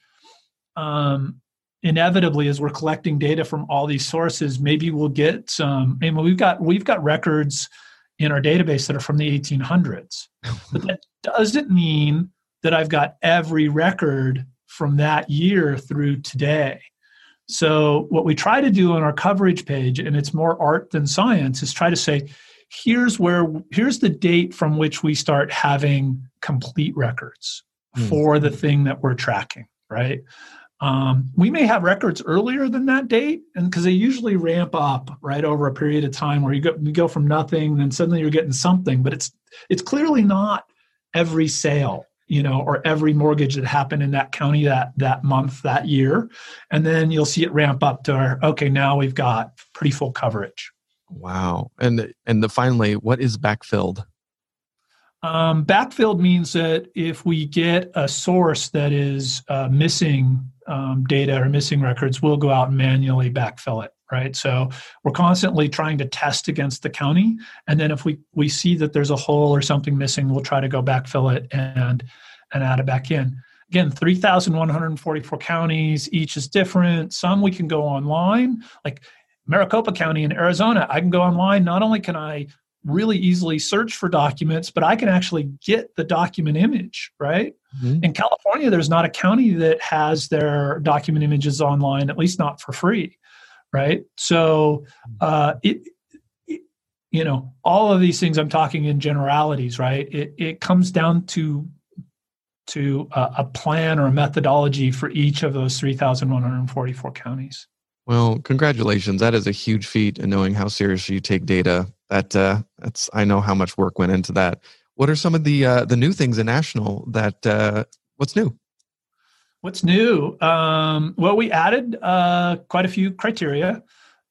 um, inevitably as we're collecting data from all these sources maybe we'll get some I mean, we've got we've got records in our database that are from the 1800s but that doesn't mean that i've got every record from that year through today. So what we try to do on our coverage page and it's more art than science is try to say here's where here's the date from which we start having complete records mm. for the thing that we're tracking right um, we may have records earlier than that date, and because they usually ramp up right over a period of time where you go you go from nothing, then suddenly you're getting something. But it's it's clearly not every sale, you know, or every mortgage that happened in that county that that month that year, and then you'll see it ramp up to our okay. Now we've got pretty full coverage. Wow, and and the finally, what is backfilled? Um, backfilled means that if we get a source that is uh, missing um, data or missing records, we'll go out and manually backfill it. Right. So we're constantly trying to test against the county, and then if we we see that there's a hole or something missing, we'll try to go backfill it and and add it back in. Again, 3,144 counties, each is different. Some we can go online. Like Maricopa County in Arizona, I can go online. Not only can I really easily search for documents, but I can actually get the document image, right? Mm-hmm. In California, there's not a county that has their document images online, at least not for free, right? So uh, it, it, you know, all of these things I'm talking in generalities, right? It, it comes down to to a, a plan or a methodology for each of those 3,144 counties. Well, congratulations. That is a huge feat in knowing how seriously you take data. That uh, that's I know how much work went into that. What are some of the uh, the new things in national that uh, what's new? What's new? Um, well, we added uh, quite a few criteria.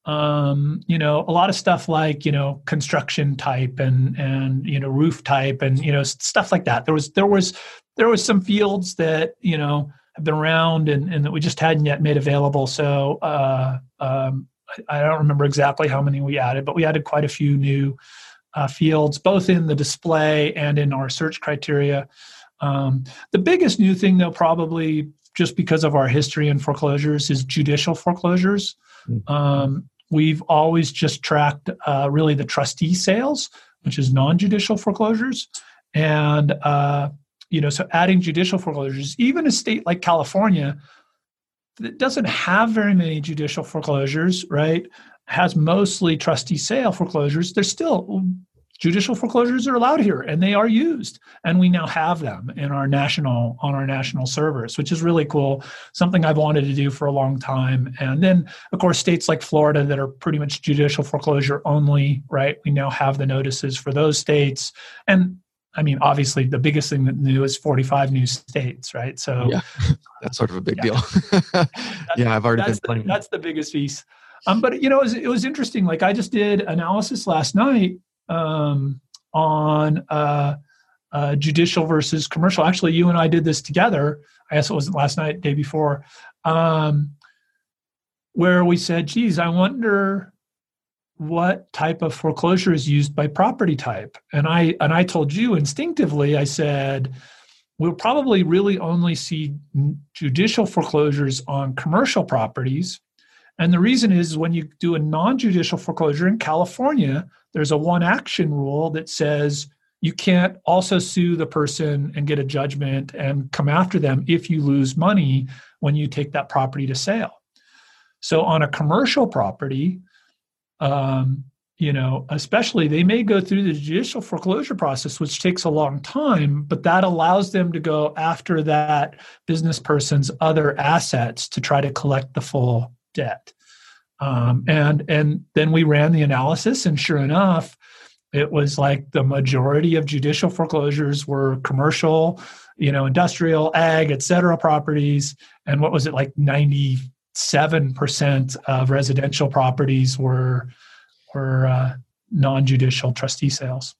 Um, you know, a lot of stuff like you know construction type and and you know roof type and you know stuff like that. There was there was there was some fields that you know have been around and, and that we just hadn't yet made available. So uh, um, I, don't remember exactly how many we added, but we added quite a few new uh, fields, both in the display and in our search criteria. Um, the biggest new thing, though, probably just because of our history in foreclosures, is judicial foreclosures. Mm-hmm. Um, we've always just tracked uh, really the trustee sales, which is non-judicial foreclosures, and uh, you know so adding judicial foreclosures even a state like california that doesn't have very many judicial foreclosures right has mostly trustee sale foreclosures there's still judicial foreclosures are allowed here and they are used and we now have them in our national on our national servers which is really cool something i've wanted to do for a long time. And then of course states like florida that are pretty much judicial foreclosure only right we now have the notices for those states. And I mean, obviously, the biggest thing that new is 45 new states, right? So yeah, that's sort of a big yeah. deal. yeah, I've already been playing. The, that's the biggest piece. Um, but you know, it was, it was, interesting. Like I just did analysis last night um, on uh, uh, judicial versus commercial. Actually, you and I did this together. I guess it wasn't last night, day before, um, where we said, "Geez, I wonder." What type of foreclosure is used by property type. And i and i told you instinctively i said we'll probably really only see judicial foreclosures on commercial properties. And the reason is when you do a non-judicial foreclosure in california there's a one action rule that says you can't also sue the person and get a judgment and come after them if you lose money when you take that property to sale. So on a commercial property um, you know, especially they may go through the judicial foreclosure process, which takes a long time, but that allows them to go after that business person's other assets to try to collect the full debt. Um, and and then we ran the analysis, and sure enough, it was like the majority of judicial foreclosures were commercial, you know, industrial, ag, et cetera, properties. And what was it like ninety 7% of residential properties were were uh, non-judicial trustee sales.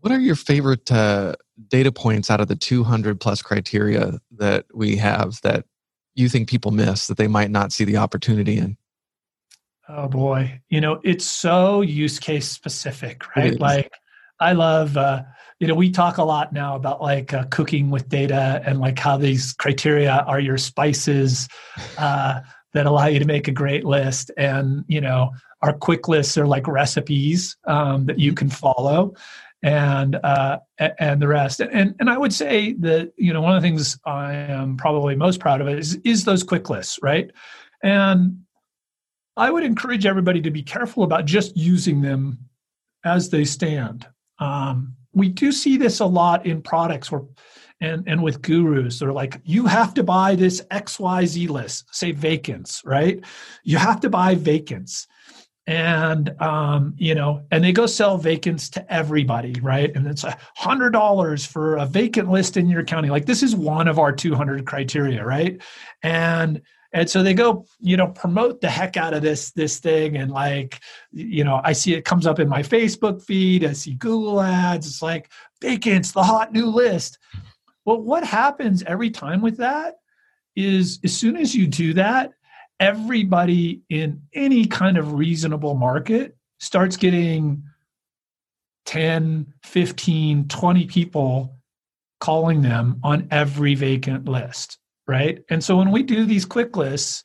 What are your favorite uh, data points out of the 200 plus criteria that we have that you think people miss that they might not see the opportunity in? Oh boy, you know it's so use case specific, right? Like I love uh, you know we talk a lot now about like uh, cooking with data and like how these criteria are your spices uh, that allow you to make a great list. And you know our quick lists are like recipes um, that you can follow and uh, and the rest. And and i would say that you know one of the things i am probably most proud of is is those quick lists right? And i would encourage everybody to be careful about just using them as they stand. Um, we do see this a lot in products where and and with gurus they're like you have to buy this xyz list say vacants right? You have to buy vacants. And um, you know and they go sell vacants to everybody right? And it's a hundred dollars for a vacant list in your county. Like this is one of our 200 criteria right? And and so they go you know promote the heck out of this this thing. And like you know i see it comes up in my facebook feed. I see google ads. It's like vacants the hot new list. Well what happens every time with that is as soon as you do that everybody in any kind of reasonable market starts getting 10 15 20 people calling them on every vacant list right? And so when we do these quick lists,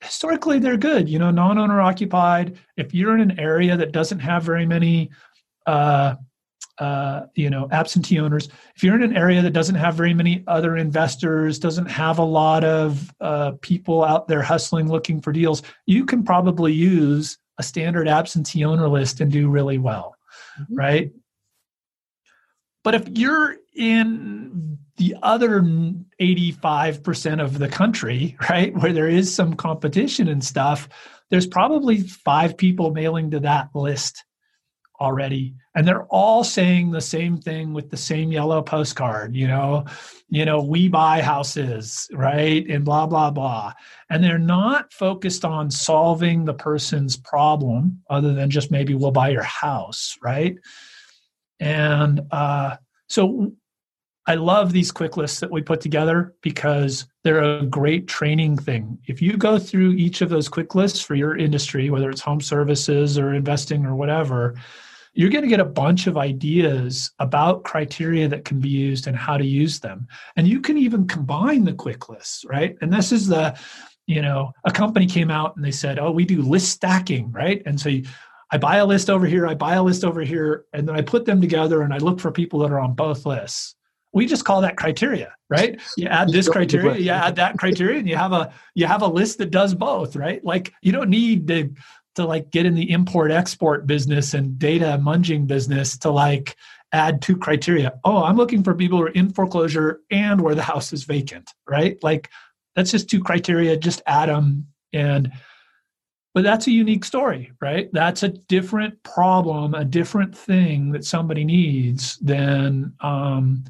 historically they're good you know non-owner occupied if you're in an area that doesn't have very many uh, uh, you know absentee owners if you're in an area that doesn't have very many other investors doesn't have a lot of uh, people out there hustling looking for deals you can probably use a standard absentee owner list and do really well mm-hmm. right but if you're in the other 85% of the country, right, where there is some competition and stuff, there's probably five people mailing to that list already. And they're all saying the same thing with the same yellow postcard you know you know we buy houses right and blah blah blah. And they're not focused on solving the person's problem other than just maybe we'll buy your house right? And uh, so I love these quick lists that we put together because they're a great training thing. If you go through each of those quick lists for your industry, whether it's home services or investing or whatever, you're going to get a bunch of ideas about criteria that can be used and how to use them. And you can even combine the quick lists, right? And this is the, you know, a company came out and they said, oh, we do list stacking, right? And so you, I buy a list over here, I buy a list over here, and then I put them together and I look for people that are on both lists. We just call that criteria, right? You add this criteria, you add that criteria, and you have a you have a list that does both, right? Like you don't need to to like get in the import export business and data munging business to like add two criteria. Oh, I'm looking for people who are in foreclosure and where the house is vacant, right? Like that's just two criteria, just add them and but that's a unique story, right? That's a different problem, a different thing that somebody needs than, um,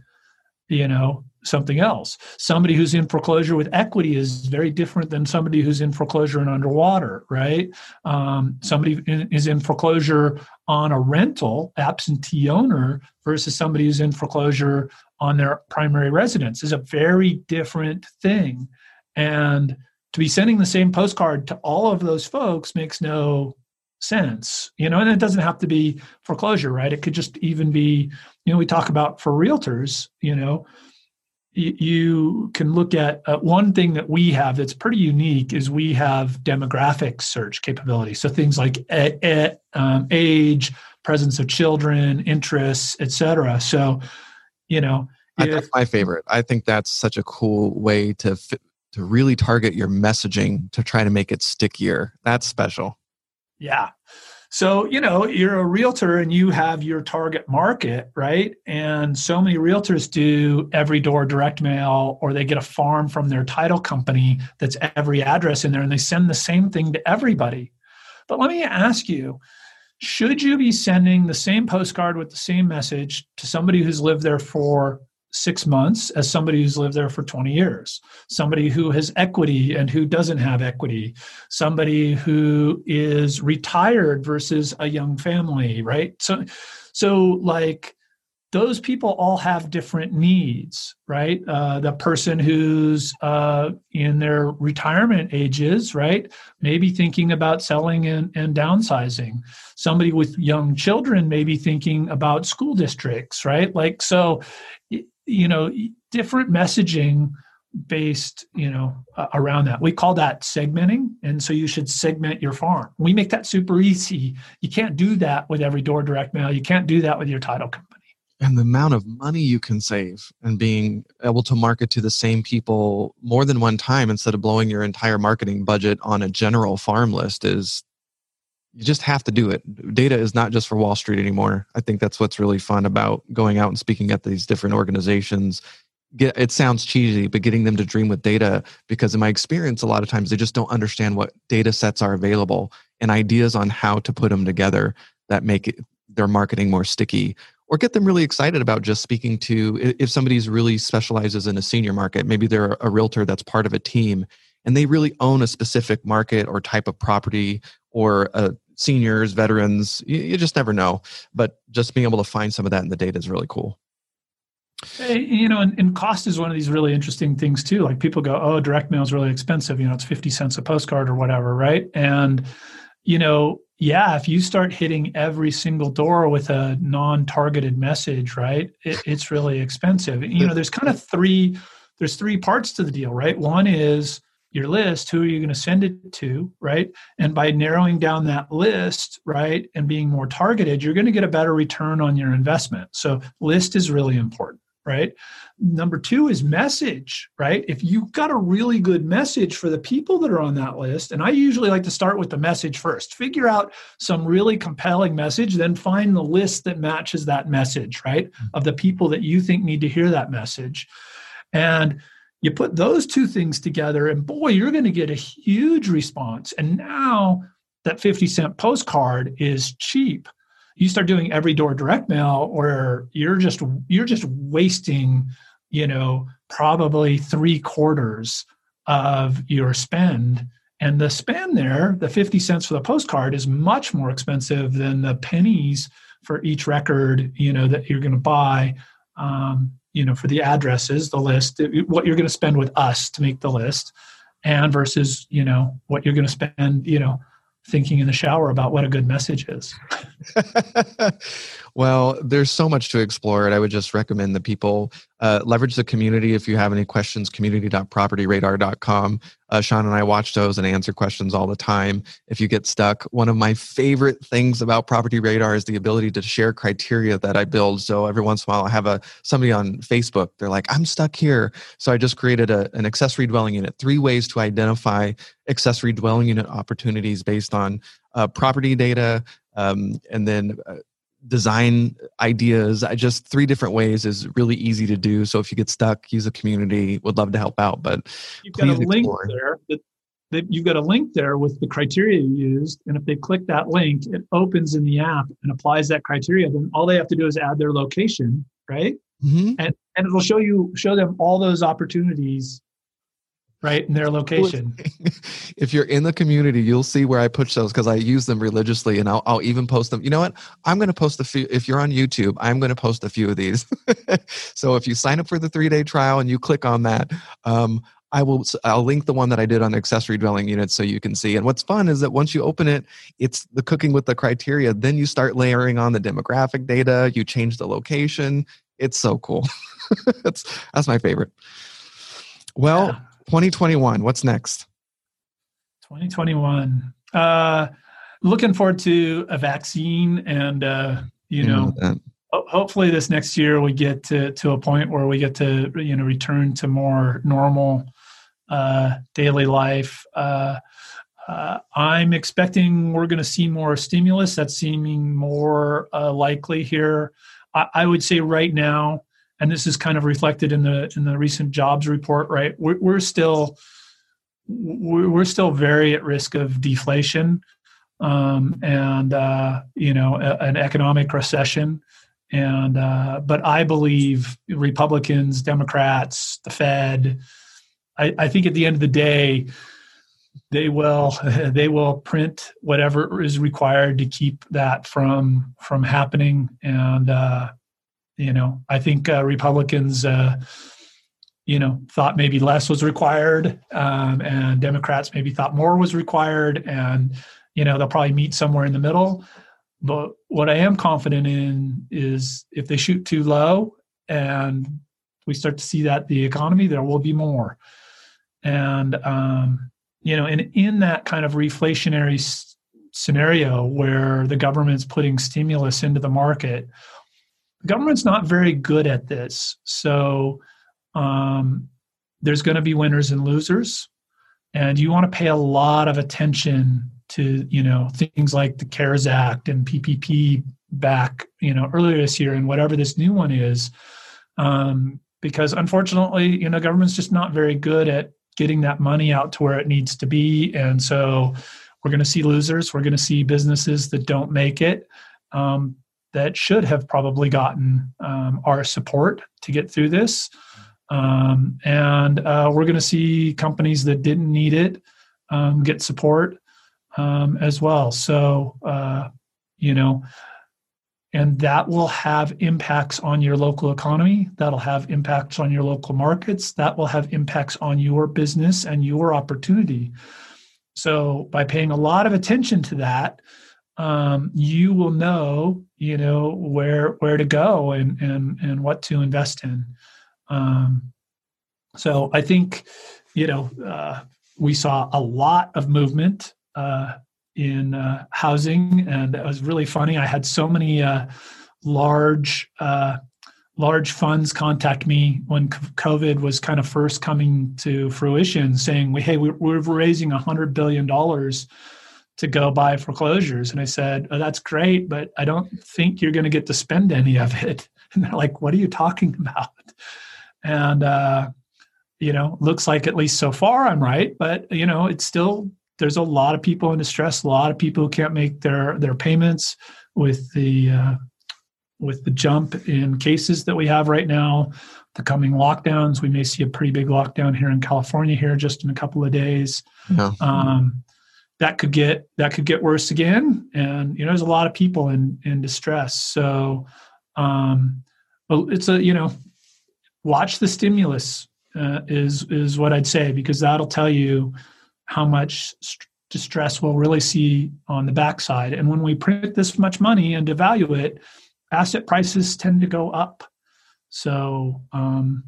you know, something else. Somebody who's in foreclosure with equity is very different than somebody who's in foreclosure and underwater, right? Um, somebody is in foreclosure on a rental, absentee owner, versus somebody who's in foreclosure on their primary residence is a very different thing. And to be sending the same postcard to all of those folks makes no sense you know and it doesn't have to be foreclosure right it could just even be you know we talk about for realtors you know you, you can look at uh, one thing that we have that's pretty unique is we have demographic search capability so things like um, age presence of children interests etc so you know that's my favorite i think that's such a cool way to fit, to really target your messaging to try to make it stickier. That's special. Yeah. So, you know, you're a realtor and you have your target market, right? And so many realtors do every door direct mail or they get a farm from their title company that's every address in there and they send the same thing to everybody. But let me ask you, should you be sending the same postcard with the same message to somebody who's lived there for six months as somebody who's lived there for 20 years, somebody who has equity and who doesn't have equity, somebody who is retired versus a young family, right? So, so like those people all have different needs, right? Uh, the person who's uh, in their retirement ages, right, maybe thinking about selling and, and downsizing. Somebody with young children may be thinking about school districts, right? Like, so you know different messaging based you know uh, around that. We call that segmenting and so you should segment your farm. We make that super easy. You can't do that with every door direct mail. You can't do that with your title company. And the amount of money you can save and being able to market to the same people more than one time instead of blowing your entire marketing budget on a general farm list is you just have to do it. Data is not just for Wall Street anymore. I think that's what's really fun about going out and speaking at these different organizations. Get, it sounds cheesy, but getting them to dream with data because in my experience, a lot of times they just don't understand what data sets are available and ideas on how to put them together that make it, their marketing more sticky or get them really excited about just speaking to if somebody's really specializes in a senior market maybe they're a realtor that's part of a team and they really own a specific market or type of property or uh, seniors, veterans. You, you, just never know. But just being able to find some of that in the data is really cool. You know, and, and, cost is one of these really interesting things too. Like people go, "Oh, direct mail is really expensive. You know, it's fifty cents a postcard or whatever, right?" And you know, yeah, if you start hitting every single door with a non-targeted message, right, it, it's really expensive. You know, there's kind of three. There's three parts to the deal, right? One is your list, who are you going to send it to, right? And by narrowing down that list, right, and being more targeted, you're going to get a better return on your investment. So, list is really important, right? Number two is message, right? If you've got a really good message for the people that are on that list, and I usually like to start with the message first, figure out some really compelling message, then find the list that matches that message, right? Mm-hmm. Of the people that you think need to hear that message. And you put those two things together, and boy, you're going to get a huge response. And now that 50 cent postcard is cheap. You start doing every door direct mail or you're just you're just wasting, you know, probably three quarters of your spend. And the spend there, the 50 cents for the postcard, is much more expensive than the pennies for each record, you know, that you're going to buy um, you know for the addresses the list what you're going to spend with us to make the list and versus you know what you're going to spend you know thinking in the shower about what a good message is well, there's so much to explore, and I would just recommend that people uh, leverage the community. If you have any questions, community.propertyradar.com. Uh, Sean and I watch those and answer questions all the time. If you get stuck, one of my favorite things about Property Radar is the ability to share criteria that I build. So every once in a while, I have a somebody on Facebook. They're like, "I'm stuck here," so I just created a, an accessory dwelling unit. Three ways to identify accessory dwelling unit opportunities based on uh, property data, um, and then uh, design ideas. I just three different ways is really easy to do. So if you get stuck use a community. Would love to help out but you've got a link explore. there that, that you've got a link there with the criteria you used. And if they click that link it opens in the app and applies that criteria. Then all they have to do is add their location right? Mm-hmm. and and it'll show you show them all those opportunities right in their location if you're in the community you'll see where i push those because i use them religiously and I'll, I'll, even post them you know what i'm going to post a few if you're on youtube i'm going to post a few of these so if you sign up for the three day trial and you click on that um, I will I'll link the one that I did on accessory dwelling units so you can see. And what's fun is that once you open it, it's the cooking with the criteria. Then you start layering on the demographic data, you change the location. It's so cool. that's that's my favorite. Well, yeah 2021, what's next? 2021. Uh, looking forward to a vaccine and, uh, you know, hopefully this next year we get to, to a point where we get to, you know, return to more normal uh, daily life. Uh, uh, I'm expecting we're going to see more stimulus. That's seeming more uh, likely here. I, I, would say right now, and this is kind of reflected in the in the recent jobs report right? We're, we're still we're still very at risk of deflation um, and uh, you know a, an economic recession. And uh, but i believe republicans democrats the fed I, I think at the end of the day they will they will print whatever is required to keep that from from happening. And uh, you know, I think uh, Republicans, uh, you know, thought maybe less was required, um, and Democrats maybe thought more was required, and you know they'll probably meet somewhere in the middle. But what I am confident in is if they shoot too low and we start to see that the economy, there will be more. And um, you know, and in that kind of reflationary s- scenario where the government's putting stimulus into the market government's not very good at this. So um, there's going to be winners and losers, and you want to pay a lot of attention to you know things like the CARES Act and PPP back you know earlier this year and whatever this new one is, um, because unfortunately you know government's just not very good at getting that money out to where it needs to be, and so we're going to see losers. We're going to see businesses that don't make it. Um, that should have probably gotten um, our support to get through this. Um, and uh, we're going to see companies that didn't need it um, get support um, as well. So, uh, you know, and that will have impacts on your local economy. That'll have impacts on your local markets. That will have impacts on your business and your opportunity. So, by paying a lot of attention to that, um, you will know you know where where to go and and and what to invest in um, so i think you know uh, we saw a lot of movement uh, in uh, housing, and it was really funny. I had so many uh, large uh, large funds contact me when COVID was kind of first coming to fruition, saying, "Hey, we're raising a hundred billion dollars." To go buy foreclosures. And I said, oh, that's great, but I don't think you're going to get to spend any of it. And they're like, what are you talking about? And, uh, you know, looks like at least so far I'm right, but you know, it's still there's a lot of people in distress, a lot of people who can't make their their payments with the uh, with the jump in cases that we have right now, the coming lockdowns. We may see a pretty big lockdown here in California here just in a couple of days. Yeah. Um, that could get that could get worse again, and you know there's a lot of people in in distress. So, um, well, it's a you know watch the stimulus uh, is is what I'd say because that'll tell you how much st- distress we'll really see on the backside. And when we print this much money and devalue it, asset prices tend to go up. So, um,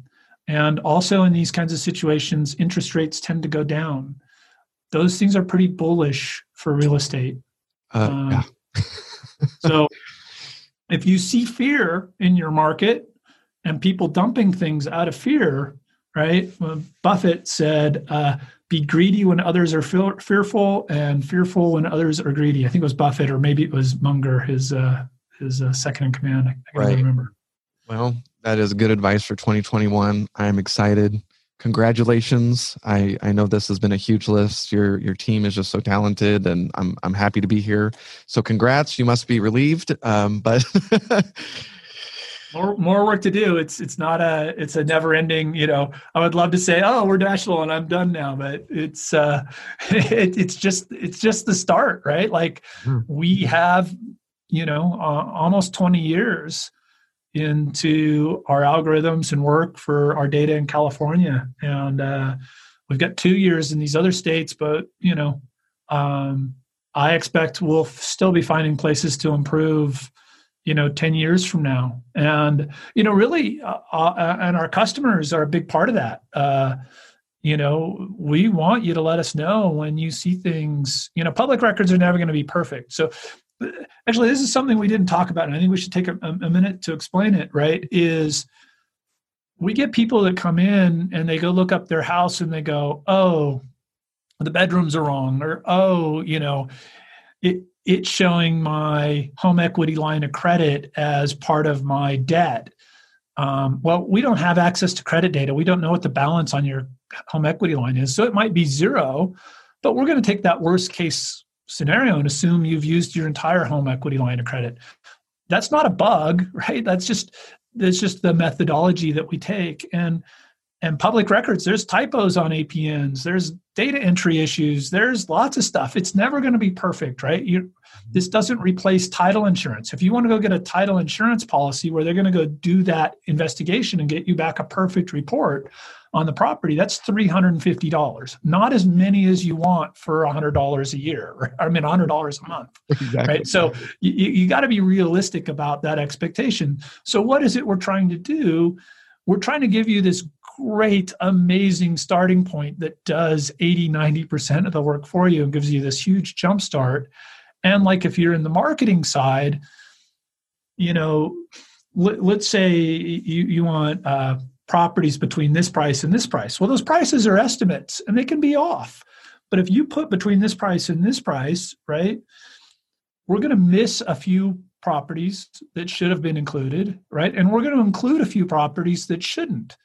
and also in these kinds of situations, interest rates tend to go down. Those things are pretty bullish for real estate. Uh, um, yeah. so, if you see fear in your market and people dumping things out of fear, right? Buffett said, uh, "Be greedy when others are fearful, and fearful when others are greedy." I think it was Buffett, or maybe it was Munger, his uh, his uh, second in command. I, I right. remember. Well, that is good advice for 2021. I'm excited. Congratulations! I I know this has been a huge list. Your your team is just so talented, and I'm I'm happy to be here. So, congrats! You must be relieved, um, but. more more work to do. It's it's not a it's a never ending. You know, I would love to say, oh, we're national and I'm done now, but it's uh, it, it's just it's just the start, right? Like mm. we have, you know, uh, almost 20 years into our algorithms and work for our data in California, and uh, we've got two years in these other states, but you know. Um, I expect we'll still be finding places to improve you know 10 years from now. And you know really uh, uh, and our customers are a big part of that. Uh, you know we want you to let us know when you see things you know public records are never going to be perfect. So actually this is something we didn't talk about and i think we should take a, a minute to explain it right is we get people that come in and they go look up their house and they go oh the bedrooms are wrong or oh you know it it's showing my home equity line of credit as part of my debt. Um, well, we don't have access to credit data. We don't know what the balance on your home equity line is. So it might be zero, but we're going to take that worst case scenario and assume you've used your entire home equity line of credit. That's not a bug, right? That's just that's just the methodology that we take. And and public records, there's typos on APNs, there's data entry issues, there's lots of stuff. It's never going to be perfect, right? You, mm-hmm. this doesn't replace title insurance. If you want to go get a title insurance policy where they're going to go do that investigation and get you back a perfect report on the property, that's $350. Not as many as you want for $100 a year, I mean, $100 a month. Exactly. Right. So you, you got to be realistic about that expectation. So, what is it we're trying to do? We're trying to give you this great, amazing starting point that does 80, 90% of the work for you and gives you this huge jump start. And like if you're in the marketing side, you know, let, us say you, you want uh, properties between this price and this price. Well, those prices are estimates and they can be off. But if you put between this price and this price, right, we're going to miss a few properties that should have been included, right? And we're going to include a few properties that shouldn't.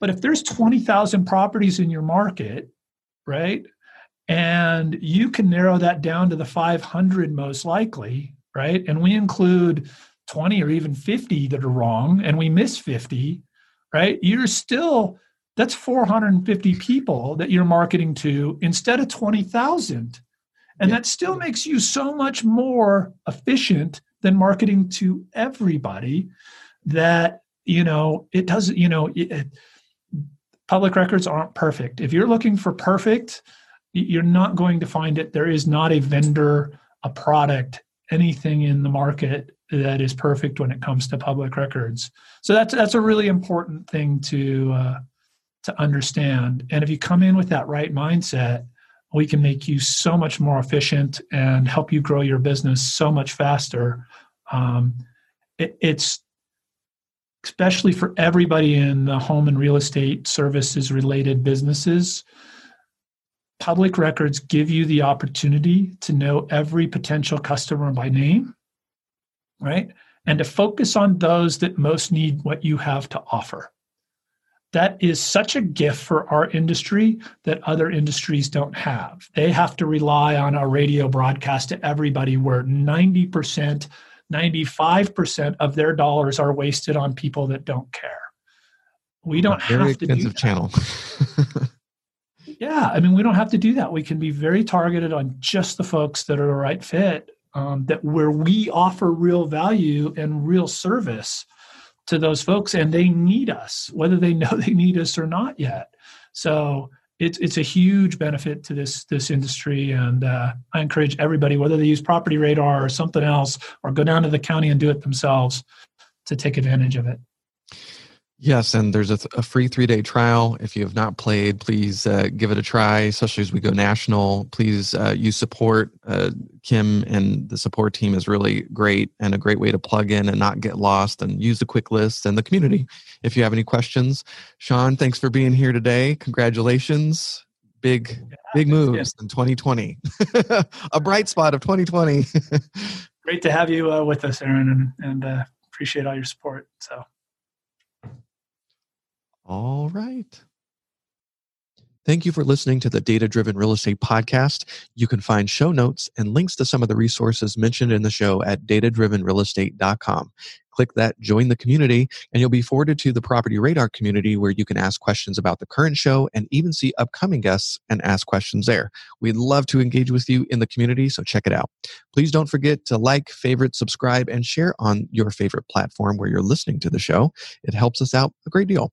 But if there's 20,000 properties in your market, right? And you can narrow that down to the 500 most likely, right? And we include 20 or even 50 that are wrong and we miss 50, right? You're still that's 450 people that you're marketing to instead of 20,000. And yeah. that still makes you so much more efficient than marketing to everybody that you know it doesn't you know it, public records aren't perfect. If you're looking for perfect, you're not going to find it. There is not a vendor, a product, anything in the market that is perfect when it comes to public records. So that's that's a really important thing to uh, to understand. And if you come in with that right mindset, we can make you so much more efficient and help you grow your business so much faster. Um, it, it's especially for everybody in the home and real estate services related businesses. Public records give you the opportunity to know every potential customer by name, right? And to focus on those that most need what you have to offer that is such a gift for our industry that other industries don't have. They have to rely on a radio broadcast to everybody where 90%, 95% of their dollars are wasted on people that don't care. We don't very have to expensive channel. yeah, I mean, we don't have to do that. We can be very targeted on just the folks that are the right fit, um, that where we offer real value and real service to those folks and they need us whether they know they need us or not yet. So it's it's a huge benefit to this this industry and uh, i encourage everybody whether they use property radar or something else or go down to the county and do it themselves to take advantage of it Yes, and there's a, a free three day trial. If you have not played, please uh, give it a try, especially as we go national. Please uh, use support. Uh, Kim and the support team is really great and a great way to plug in and not get lost and use the quick list and the community. If you have any questions, Sean, thanks for being here today. Congratulations. Big, big moves in 2020. a bright spot of 2020. great to have you uh, with us, Aaron, and, and uh, appreciate all your support. So. All right. Thank you for listening to the Data Driven Real Estate Podcast. You can find show notes and links to some of the resources mentioned in the show at datadrivenrealestate.com. Click that join the community, and you'll be forwarded to the Property Radar community where you can ask questions about the current show and even see upcoming guests and ask questions there. We'd love to engage with you in the community, so check it out. Please don't forget to like, favorite, subscribe, and share on your favorite platform where you're listening to the show. It helps us out a great deal.